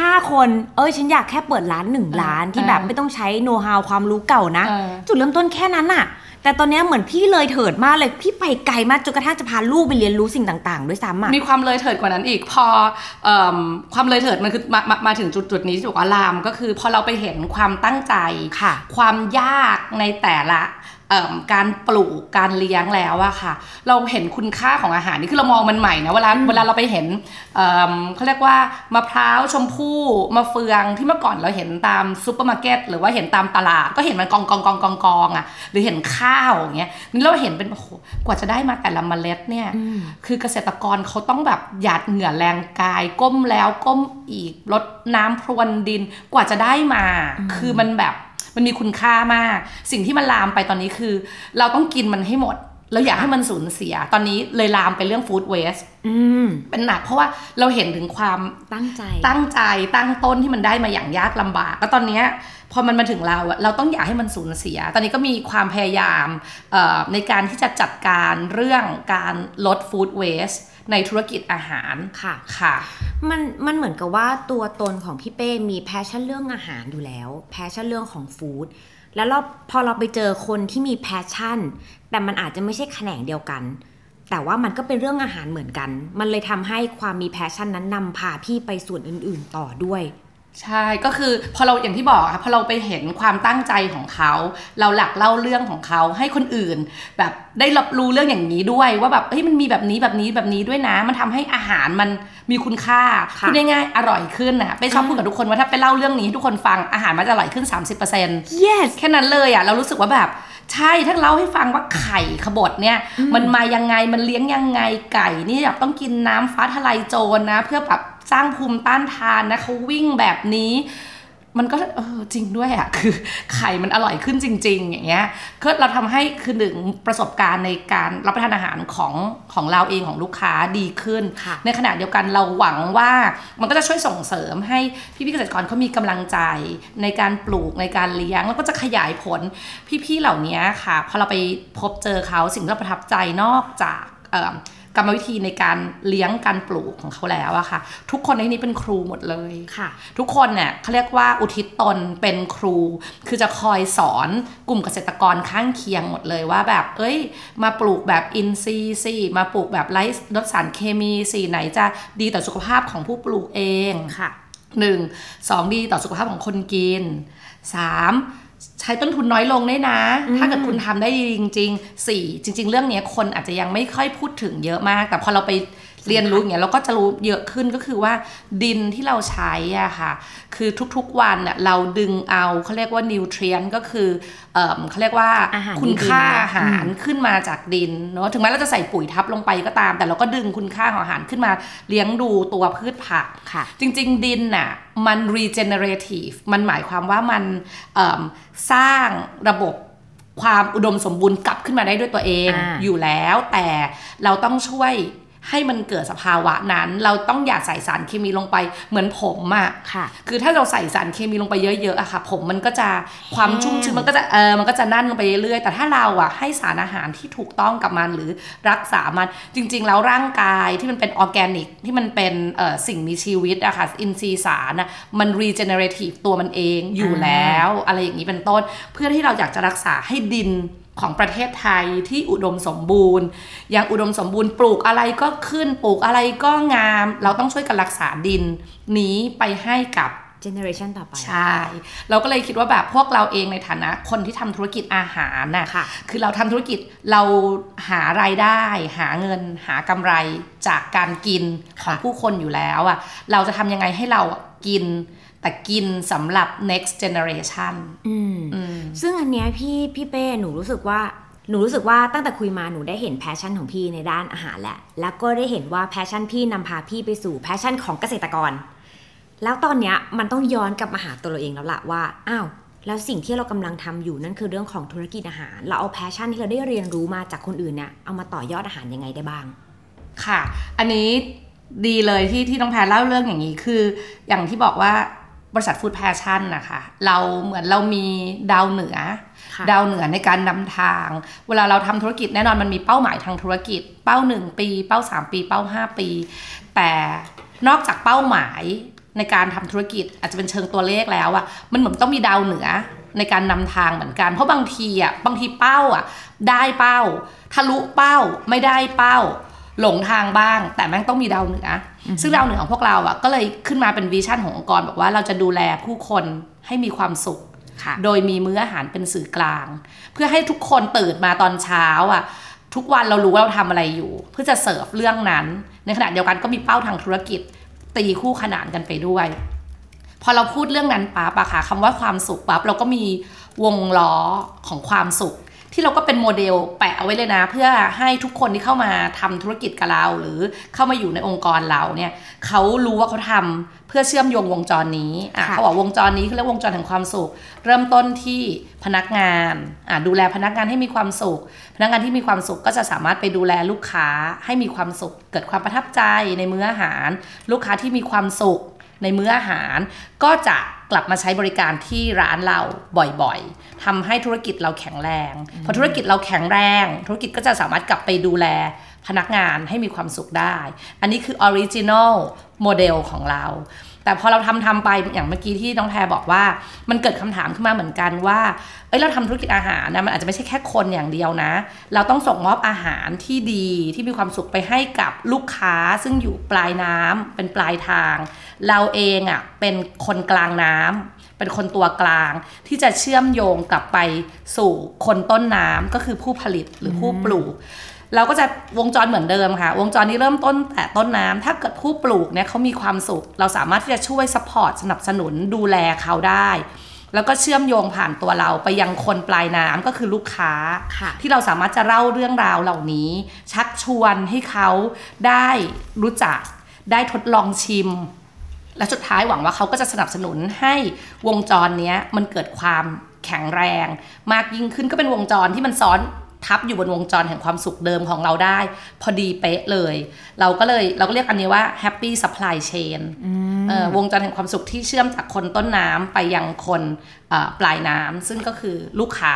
ห้าคน เอ้ยฉันอยากแค่เปิดร้านหนึ่งร้านที่แบบเออไม่ต้องใช้โน้ตฮาวความรู้เก่านะเออจุดเริ่มต้นแค่นั้นน่ะ แต่ตอนเนี้ยเหมือนพี่เลยเถิดมากเลย พี่ไปไกลมากจนกระทั่งจะพาลูกไปเรียนรู้สิ่งต่างๆ ด้วยซ้ำอะมีความเลยเถิดกว่านั้นอีกพอเอมความเลยเถิดมันคือมามามาถึงจุดจุดนี้ที่ถูกว่าลามก็คือพอเราไปเห็นความตั้งใจค่ะความยากในแต่ละเอิ่ม การปลูกการเลี้ยงแล้วอะค่ะ เราเห็นคุณค่าของอาหารนี่คือเรามองมันใหม่นะเวลาเวลาเราไปเห็นเอิ่มเขาเรียกว่ามะพร้าวชมพู่มะเฟืองที่เมื่อก่อนเราเห็นตามซูเปอร์มาร์เก็ตหรือว่าเห็นตามตลาด ก็เห็นมันกองกองกองกองกองอะหรือเห็นข้าวอย่างเงี้ยนี่เราเห็นเป็นโอ้โหกว่าจะได้มาแต่ละเมล็ดเนี่ยคือเกษตรกรเขาต้องแบบหยาดเหงื่อแรงกายก้มแล้วก้มอีกลดน้ำพรวนดินกว่าจะได้มา คือมันแบบ มันมีคุณค่ามาก สิ่งที่มันลามไปตอนนี้คือ เราต้องกินมันให้หมดเราอยากให้มันสูญเสีย ตอนนี้เลยลามไปเรื่องฟู้ดเวสอืมเป็นหนักเพราะว่าเราเห็นถึงความตั้งใจ ตั้งใจตั้งต้นที่มันได้มาอย่างยากลำบากแล้วตอนเนี้ยพอมันมาถึงเราอะเราต้องอยากให้มันสูญเสีย ตอนนี้ก็มีความพยายามเอ่อในการที่จะจัดการเรื่องการลด food waste ในธุรกิจอาหารค่ะค่ะ มันมันเหมือนกับว่าตัวตนของพี่เป้มี passion เรื่องอาหารอยู่แล้ว passion เรื่องของ food แล้วเราพอเราไปเจอคนที่มี passion แต่มันอาจจะไม่ใช่แขนงเดียวกัน แต่ว่ามันก็เป็นเรื่องอาหารเหมือนกัน มันเลยทำให้ความมี passion นั้นนำพาพี่ไปส่วนอื่น ๆ ต่อด้วย ใช่ก็คือพอเราอย่างที่บอกอะพอเราไปเห็นความตั้งใจของเขา เราหลักเล่าเรื่องของเขาให้คนอื่น แบบได้รับรู้เรื่องอย่างนี้ด้วย ว่าแบบเฮ้ยมันมีแบบนี้แบบนี้แบบนี้ด้วยนะ มันทำให้อาหารมันมีคุณค่าค่ะพูดง่ายๆอร่อยขึ้นอะไปชอบพูดกับทุกคนว่าถ้าไปเล่าเรื่องนี้ให้ทุกคนฟังอาหารมันจะอร่อยขึ้น 30% yes แค่นั้นเลยอะเรารู้สึกว่าแบบใช่ถ้าเล่าให้ฟังว่าไข่ขบดเนี่ย มันมายังไงมันเลี้ยงยังไงไก่นี่แบบต้องกินน้ำฟ้าทลายโจรนะ เพื่อแบบ สร้างภูมิต้านทานนะเขาวิ่งแบบนี้ มันก็เออจริงด้วยอะคือไข่มันอร่อยขึ้นจริง ๆ อย่างเงี้ยก็เราทำให้คือหนึ่งประสบการณ์ในการรับประทานอาหารของของเราเองของลูกค้าดีขึ้นค่ะในขณะเดียวกันเราหวังว่ามันก็จะช่วยส่งเสริมให้พี่ๆเกษตรกรเขามีกำลังใจในการปลูกในการเลี้ยง แล้วก็จะขยายผลพี่ๆเหล่านี้ค่ะพอเราไปพบเจอเขาสิ่งที่เราประทับใจนอกจากเอิ่ม กรรมวิธีในการเลี้ยงการปลูกของเขาแล้วอะค่ะ ทุกคนในนี้เป็นครูหมดเลยค่ะ ทุกคนเนี่ยเขาเรียกว่าอุทิศตนเป็นครู คือจะคอยสอนกลุ่มเกษตรกรข้างเคียงหมดเลยว่าแบบ เอ้ย มาปลูกแบบอินทรีย์สิมาปลูกแบบไร้ลดสารเคมีสิไหนจะดีต่อสุขภาพของผู้ปลูกเองค่ะหนึ่งสองดีต่อสุขภาพของคนกินสาม ใช้ต้นทุนน้อยลงได้นะ ถ้าเกิดคุณทำได้ดีจริงๆสี่จริง ๆ เรื่องนี้คนอาจจะยังไม่ค่อยพูดถึงเยอะมาก แต่พอเราไป เรียนรู้อย่างเงี้ยเราก็จะรู้เยอะขึ้นก็คือว่าดินที่เราใช้อะค่ะ คือทุกๆวันน่ะเราดึงเอาเขาเรียกว่านิวเทรียนก็คือเอ่อเขาเรียกว่าอาหารคุณค่าดีๆอาหารขึ้นมาจากดินเนาะถึงแม้เราจะใส่ปุ๋ยทับลงไปก็ตาม แต่เราก็ดึงคุณค่าของอาหารขึ้นมาเลี้ยงดูตัวพืชผักค่ะ จริง ๆ ดินน่ะมัน regenerative มันหมายความว่ามันเอิ่มสร้างระบบความอุดมสมบูรณ์กลับขึ้นมาได้ด้วยตัวเองอ่าอยู่แล้ว แต่เราต้องช่วย ให้มันเกิดสภาวะนั้น เราต้องอย่าใส่สารเคมีลงไปเหมือนผมอะค่ะ คือถ้าเราใส่สารเคมีลงไปเยอะๆอะค่ะ ผมมันก็จะความแห้งชุ่มชื้นมันก็จะเออมันก็จะนั่นลงไปเรื่อยๆแต่ถ้าเราอะให้สารอาหารที่ถูกต้องกับมันหรือรักษามันจริง ๆ แล้วร่างกายที่มันเป็นออร์แกนิกที่มันเป็นเอ่อสิ่งมีชีวิตอะค่ะอินทรีย์สารอะมันรีเจเนเรทีฟตัวมันเองอยู่แล้ว อะไรอย่างนี้เป็นต้น เพื่อที่เราอยากจะรักษาให้ดิน ของประเทศไทยที่อุดมสมบูรณ์ อย่างอุดมสมบูรณ์ปลูกอะไรก็ขึ้นปลูกอะไรก็งาม เราต้องช่วยกันรักษาดิน นี้ไปให้กับเจเนอเรชันต่อไป ใช่ เราก็เลยคิดว่าแบบพวกเราเองในฐานะคนที่ทำธุรกิจอาหารน่ะค่ะคือเราทำธุรกิจเราหารายได้ หาเงิน หากำไรจากการกินของค่ะผู้คนอยู่แล้วอะเราจะทำยังไงให้เรากิน แต่กินสำหรับ next generation อืมอืมซึ่งอันเนี้ยพี่พี่เป้หนูรู้สึกว่าหนูรู้สึกว่าตั้งแต่คุยมาหนูได้เห็น passion ของพี่ในด้านอาหารแหละ แล้วก็ได้เห็นว่า passion พี่นำพาพี่ไปสู่ passion ของเกษตรกร แล้วตอนเนี้ยมันต้องย้อนกลับมาหาตัวเราเองแล้วล่ะว่า อ้าว แล้วสิ่งที่เรากำลังทำอยู่นั่นคือเรื่องของธุรกิจอาหาร เราเอา passion ที่เราได้เรียนรู้มาจากคนอื่นเนี่ยเอามาต่อยอดอาหารยังไงได้บ้าง ค่ะ อันนี้ดีเลยที่ที่น้องแพรเล่าเรื่องอย่างนี้คือ อย่างที่บอกว่า บริษัทฟู้ดแพชชั่นนะคะ เราเหมือนเรามีดาวเหนือค่ะดาวเหนือในการนำทาง เวลาเราทำธุรกิจแน่นอนมันมีเป้าหมายทางธุรกิจ เป้า 1 ปี เป้า 3 ปี เป้า 5 ปี แต่นอกจากเป้าหมายในการทำธุรกิจอาจจะเป็นเชิงตัวเลขแล้วอะมันเหมือนต้องมีดาวเหนือในการนำทางเหมือนกัน เพราะบางทีอะบางทีเป้าอะได้เป้า ทะลุเป้าไม่ได้เป้า หลงทางบ้าง แต่แม่งต้องมีดาวเหนืออซึ่งดาวเหนือของพวกเราอะก็เลยขึ้นมาเป็นวิชั่นขององค์กรบอกว่าเราจะดูแลผู้คนให้มีความสุขค่ะโดยมีมื้ออาหารเป็นสื่อกลาง เพื่อให้ทุกคนตื่นมาตอนเช้าอะทุกวันเรารู้ว่าเราทำอะไรอยู่ เพื่อจะเสิร์ฟเรื่องนั้น ในขณะเดียวกันก็มีเป้าทางธุรกิจ ตีคู่ขนานกันไปด้วย พอเราพูดเรื่องนั้นปั๊บอะค่ะคำว่าความสุขปั๊บเราก็มีวงล้อของความสุข ที่เราก็เป็นโมเดลแปะเอาไว้เลยนะ เพื่อให้ทุกคนที่เข้ามาทำธุรกิจกับเรา หรือเข้ามาอยู่ในองค์กรเราเนี่ยเขารู้ว่าเขาทำเพื่อเชื่อมโยงวงจรนี้อะค่ะเขาบอกวงจรนี้เขาเรียกวงจรแห่งความสุข เริ่มต้นที่พนักงานอะดูแลพนักงานให้มีความสุข พนักงานที่มีความสุขก็จะสามารถไปดูแลลูกค้าให้มีความสุข เกิดความประทับใจในมื้ออาหาร ลูกค้าที่มีความสุข ในมื้ออาหาร ก็จะกลับมาใช้บริการที่ร้านเราบ่อยๆทำให้ธุรกิจเราแข็งแรง พอธุรกิจเราแข็งแรง ธุรกิจก็จะสามารถกลับไปดูแลพนักงานให้มีความสุขได้ อันนี้คือ original model ของเรา แต่พอเราทำทำไปอย่างเมื่อกี้ที่น้องแพรบอกว่า มันเกิดคำถามขึ้นมาเหมือนกันว่า เอ้ยเราทำธุรกิจอาหารนะมันอาจจะไม่ใช่แค่คนอย่างเดียวนะ เราต้องส่งมอบอาหารที่ดีที่มีความสุขไปให้กับลูกค้า ซึ่งอยู่ปลายน้ำเป็นปลายทาง เราเองอะเป็นคนกลางน้ำเป็นคนตัวกลางที่จะเชื่อมโยงกลับไปสู่คนต้นน้ำก็คือผู้ผลิตหรือผู้ปลูก เราก็จะวงจรเหมือนเดิมค่ะ วงจรนี้เริ่มต้นแต่ต้นน้ำถ้าเกิดผู้ปลูกเนี่ยเขามีความสุข เราสามารถที่จะช่วยสปอร์ตสนับสนุนดูแลเขาได้ แล้วก็เชื่อมโยงผ่านตัวเราไปยังคนปลายน้ำก็คือลูกค้าค่ะที่เราสามารถจะเล่าเรื่องราวเหล่านี้ ชักชวนให้เขาได้รู้จัก ได้ทดลองชิม และสุดท้ายหวังว่าเขาก็จะสนับสนุนให้วงจรเนี้ยมันเกิดความแข็งแรง มากยิ่งขึ้นก็เป็นวงจรที่มันซ้อน ทับอยู่บนวงจรแห่งความสุขเดิมของเราได้ พอดีเป๊ะเลย เราก็เลยเราก็เรียกอันนี้ว่า happy supply chain เอ่อวงจรแห่งความสุขที่เชื่อมจากคนต้นน้ำไปยังคนเอ่อปลายน้ำซึ่งก็คือลูกค้า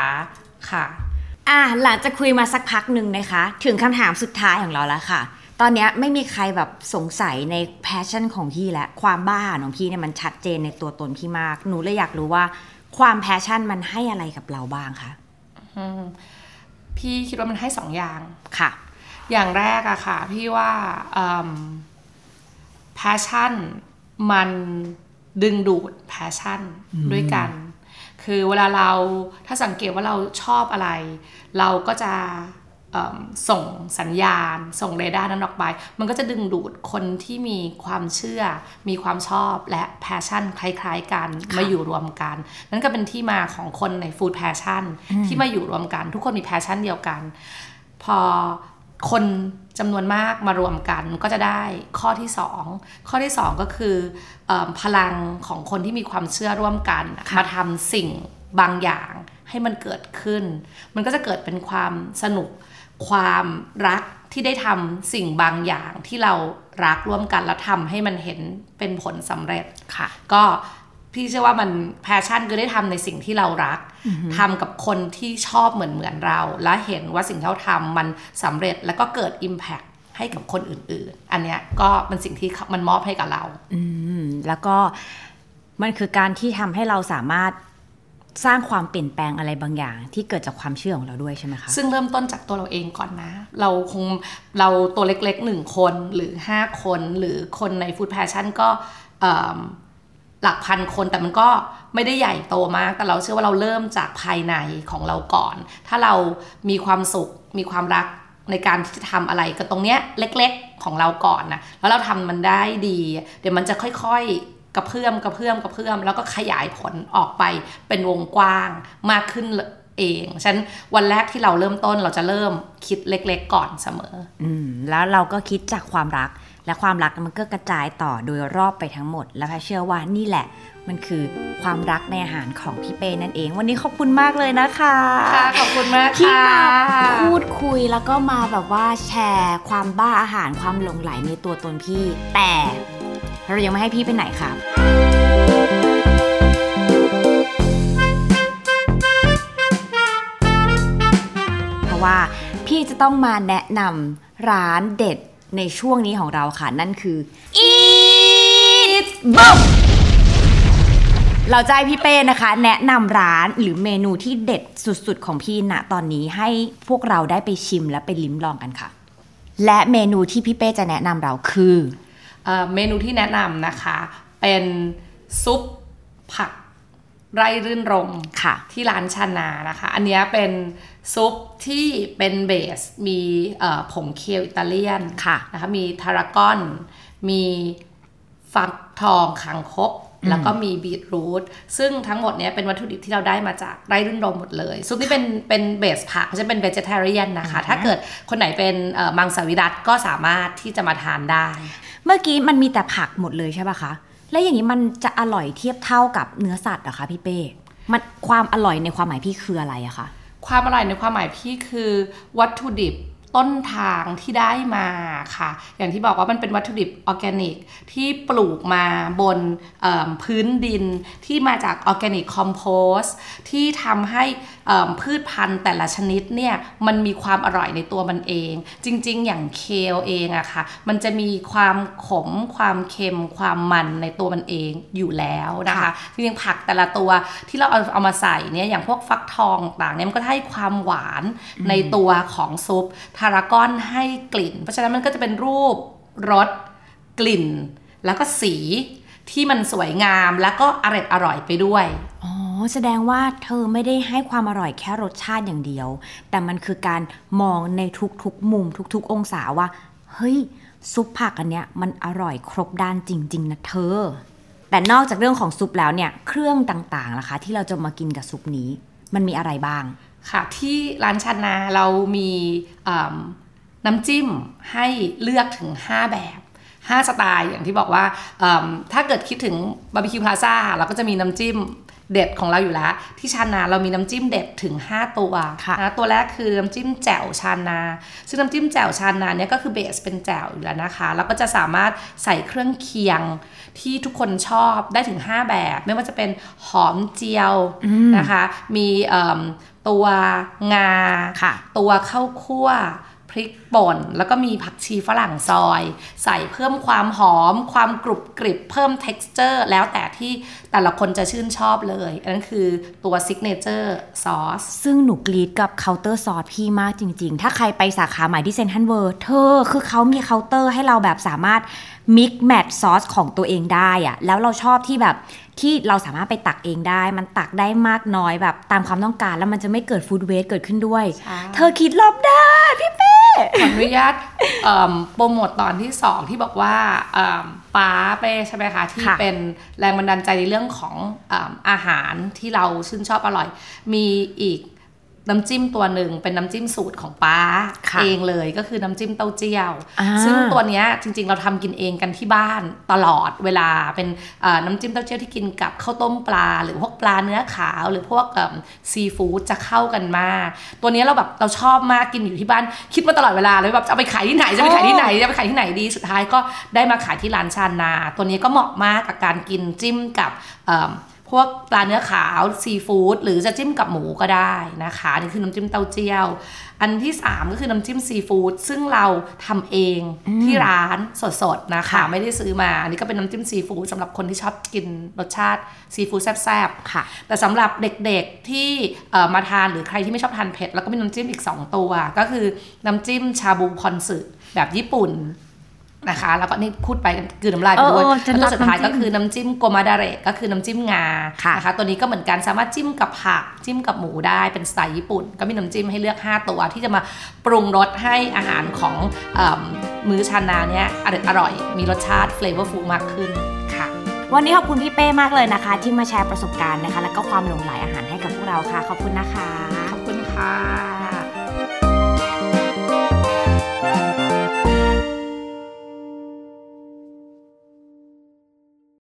ค่ะอะหลังจากคุยมาสักพักหนึ่งนะคะ ถึงคำถามสุดท้ายของเราแล้วค่ะ ตอนเนี้ยไม่มีใครแบบสงสัยใน passion ของพี่และ ความบ้าของพี่เนี่ยมันชัดเจนในตัวตนพี่มาก หนูเลยอยากรู้ว่า ความ passion มันให้อะไรกับเราบ้างคะ พี่คิดว่ามันให้สองอย่างค่ะ อย่างแรกอะค่ะ พี่ว่า passion มันดึงดูด passionด้วยกัน คือเวลาเราถ้าสังเกตว่าเราชอบอะไร เราก็จะเอิ่ม ส่งสัญญาณ ส่งเรดาร์นั้นออกไป มันก็จะดึงดูดคนที่มีความเชื่อ มีความชอบและ passion คล้าย ๆ กันมาอยู่รวมกัน นั่นก็เป็นที่มาของคนใน Food Passion ที่มาอยู่รวมกัน ทุกคนมี passion เดียวกัน พอคนจำนวนมากมารวมกันก็จะได้ข้อที่ 2 ข้อที่ 2 ก็คือเออพลังของคนที่มีความเชื่อร่วมกันมาทำสิ่งบางอย่างให้มันเกิดขึ้น มันก็จะเกิดเป็นความสนุก ความรักที่ได้ทำสิ่งบางอย่างที่เรารักร่วมกันแล้วทำให้มันเห็นเป็นผลสำเร็จค่ะ ก็พี่เชื่อว่ามันแพชชั่นคือได้ทำในสิ่งที่เรารักทำกับคนที่ชอบเหมือนเหมือนเรา และเห็นว่าสิ่งที่เราทำมันสำเร็จแล้วก็เกิด Impact ให้กับคนอื่นๆ อันเนี้ยก็เป็นสิ่งที่มันมอบให้กับเรา อืมแล้วก็มันคือการที่ทำให้เราสามารถ สร้างความเปลี่ยนแปลงอะไรบางอย่าง ที่เกิดจากความเชื่อของเราด้วยใช่ไหมคะ ซึ่งเริ่มต้นจากตัวเราเองก่อนนะ เราคงเราตัวเล็กๆหนึ่งคนหรือ 5 คนหรือคนในฟู้ดแพชชั่นก็หลักพันคนแต่มันก็ไม่ได้ใหญ่โตมาก แต่เราเชื่อว่าเราเริ่มจากภายในของเราก่อน ถ้าเรามีความสุขมีความรักในการที่จะทำอะไรกับตรงเนี้ยเล็ก ๆของเราก่อนนะแล้วเราทำมันได้ดี เดี๋ยวมันจะค่อยๆ กระเพื่อมกระเพื่อมกระเพื่อม แล้วก็ขยายผลออกไปเป็นวงกว้างมากขึ้นเองฉะนั้นวันแรกที่เราเริ่มต้นเราจะเริ่มคิดเล็กๆก่อนเสมอ อืมแล้วเราก็คิดจากความรัก และความรักมันก็กระจายต่อโดยรอบไปทั้งหมด และแพรเชื่อว่านี่แหละ มันคือความรักในอาหารของพี่เป้นั่นเอง วันนี้ขอบคุณมากเลยนะคะค่ะขอบคุณมากที่ค่ะมาพูดคุยแล้วก็มาแบบว่าแชร์ ความบ้าอาหารความหลงไหลในตัวตนพี่ แต่ เรายังไม่ให้พี่ไปไหนค่ะเพราะว่าพี่จะต้องมาแนะนำร้านเด็ดในช่วงนี้ของเราค่ะ นั่นคือ Eat Boom เราจะให้พี่เป้นะคะ แนะนำร้านหรือเมนูที่เด็ดสุดๆ ของพี่ณตอนนี้ให้พวกเราได้ไปชิมและไปลิ้มลองกันค่ะ และเมนูที่พี่เป้จะแนะนำเราคือ เอ่อเมนูที่แนะนำนะคะ เป็นซุปผักไร่รื่นรมค่ะ ที่ร้านชานานะคะ อันเนี้ยเป็นซุปที่เป็นเบสมีเอ่อผงเคียวอิตาเลียนค่ะนะคะมีทารากอน มีฟักทองขังคกแล้วก็มีบีทรูทซึ่งทั้งหมดเนี้ยเป็นวัตถุดิบที่เราได้มาจากไร่รื่นรมหมดเลย ซุปนี้เป็นเป็นเบสผักจะเป็นเวจ e เ a เรียนนะคะ ถ้าเกิดคนไหนเป็นเอ่อมังสวิรัตก็สามารถที่จะมาทานได้ เมื่อกี้มันมีแต่ผักหมดเลยใช่ปะคะ แล้วอย่างนี้มันจะอร่อยเทียบเท่ากับเนื้อสัตว์หรอคะพี่เป้มันความอร่อยในความหมายพี่คืออะไรอะคะความอร่อยในความหมายพี่คือวัตถุดิบต้นทางที่ได้มาค่ะ อย่างที่บอกว่ามันเป็นวัตถุดิบออร์แกนิก ที่ปลูกมาบนพื้นดินที่มาจาก organic compost ที่ทำให้พืชพันธุ์แต่ละชนิดเนี่ยมันมีความอร่อยในตัวมันเอง จริง ๆ อย่าง kale เองอะค่ะมันจะมีความขมความเค็มความมันในตัวมันเองอยู่แล้วนะคะจริงๆผักแต่ละตัวที่เราเอาเอามาใส่เนี่ยอย่างพวกฟักทองต่างเนี่ยมันก็ให้ความหวานในตัวของซุปทารากอนให้กลิ่น เพราะฉะนั้นมันก็จะเป็นรูปรสกลิ่น แล้วก็สีที่มันสวยงามแล้วก็อร่อยอร่อยไปด้วย อ๋อ แสดงว่าเธอไม่ได้ให้ความอร่อยแค่รสชาติอย่างเดียว แต่มันคือการมองในทุกๆมุมทุกๆ องศาว่า เฮ้ย ซุปผักอันเนี้ยมันอร่อยครบด้านจริง ๆ นะเธอ แต่นอกจากเรื่องของซุปแล้วเนี่ย เครื่องต่างๆล่ะคะที่เราจะมากินกับซุปนี้ มันมีอะไรบ้าง ค่ะ ที่ร้านชานาเรามีน้ำจิ้มให้เลือกถึง 5 แบบ 5 สไตล์อย่างที่บอกว่าถ้าเกิดคิดถึงบาร์บีคิวพลาซ่าเราก็จะมีน้ำจิ้ม เด็ดของเราอยู่แล้ว ที่ชานาเรามีน้ำจิ้มเด็ดถึง 5 ตัวค่ะนะตัวแรกคือน้ำจิ้มแจ่วชานา ซึ่งน้ำจิ้มแจ่วชานาเนี่ยก็คือ base เป็นแจ่วอยู่แล้วนะคะแล้วก็จะสามารถใส่เครื่องเคียงที่ทุกคนชอบได้ถึง 5 แบบ ไม่ว่าจะเป็นหอมเจียวนะคะ มีเอิ่มตัวงาค่ะตัวข้าวคั่ว พริกป่น แล้วก็มีผักชีฝรั่งซอย ใส่เพิ่มความหอม ความกรุบกริบเพิ่ม texture แล้วแต่ที่แต่ละคนจะชื่นชอบเลย อันนั้นคือตัว signature sauce ซึ่งหนูกรี๊ดกับเคาน์เตอร์ซอสพี่มากจริง ๆ ถ้าใครไปสาขาใหม่ที่เซ็นทรัลเวิลด์เธอคือเขามีเคาน์เตอร์ให้เราแบบสามารถมิกแมทซอสของตัวเองได้อะแล้วเราชอบที่แบบที่เราสามารถไปตักเองได้ มันตักได้มากน้อยแบบตามความต้องการ แล้วมันจะไม่เกิดฟู้ดเวสเกิดขึ้นด้วยใช่เธอคิดรอบด้านพี่เป้ ขออนุญาตเอิ่มโปรโมทตอนที่สองที่บอกว่าเอิ่มป้าเป้ใช่ไหมคะ ที่ค่ะเป็นแรงบันดาลใจในเรื่องของเอิ่มอาหารที่เราชื่นชอบอร่อย มีอีก น้ำจิ้มตัวหนึ่งเป็นน้ำจิ้มสูตรของป้าค่ะเองเลยก็คือน้ำจิ้มเต้าเจี้ยวอ่าซึ่งตัวเนี้ยจริงๆเราทำกินเองกันที่บ้านตลอดเวลาเป็นเอ่อน้ำจิ้มเต้าเจี้ยวที่กินกับข้าวต้มปลา หรือพวกปลาเนื้อขาว หรือพวกซีฟู้ดจะเข้ากันมาก ตัวเนี้ยเราแบบเราชอบมากกินอยู่ที่บ้าน คิดมาตลอดเวลาเลยแบบจะเอาไปขายที่ไหนจะไปขายที่ไหนจะไปขายที่ไหนดีสุดท้ายก็ได้มาขายที่ร้านชานา ตัวนี้ก็เหมาะมากกับการกินจิ้มกับเอิ่ม พวกปลาเนื้อขาวซีฟู้ดหรือจะจิ้มกับหมูก็ได้นะคะนี่คือน้ำจิ้มเต้าเจี้ยว อันที่ 3 ก็คือน้ำจิ้มซีฟู้ดซึ่งเราทำเองที่ร้านสดๆนะคะค่ะไม่ได้ซื้อมา อันนี้ก็เป็นน้ำจิ้มซีฟู้ดสำหรับคนที่ชอบกินรสชาติซีฟู้ดแซ่บๆค่ะ แต่สำหรับเด็กๆที่เอ่อมาทานหรือใครที่ไม่ชอบทานเผ็ดแล้วก็มีน้ำจิ้มอีก 2 ตัว ก็คือน้ำจิ้มชาบูพอนสึแบบญี่ปุ่น นะคะ แล้วก็นี่พูดไปกันคือน้ำลายไปด้วยเออเออฉันแล้วรัตัวกสุดท้ายน้ำจิ้ก็มคือน้ำจิ้มโกมาดาเระก็คือน้ำจิ้มงาค่ะนะคะตัวนี้ก็เหมือนกันสามารถจิ้มกับผักจิ้มกับหมูได้เป็นสไตล์ญี่ปุ่น ก็มีน้ำจิ้มให้เลือก 5 ตัวที่จะมาปรุงรสให้อาหารของเอิ่มมื้อชานาเนี้ยอร่อยอร่อยมีรสชาติ flavorful มากขึ้นค่ะ วันนี้ขอบคุณพี่เป้มากเลยนะคะ ที่มาแชร์ประสบการณ์นะคะ แล้วก็ความหลงใหลอาหารให้กับพวกเราค่ะ ขอบคุณนะคะ ขอบคุณค่ะ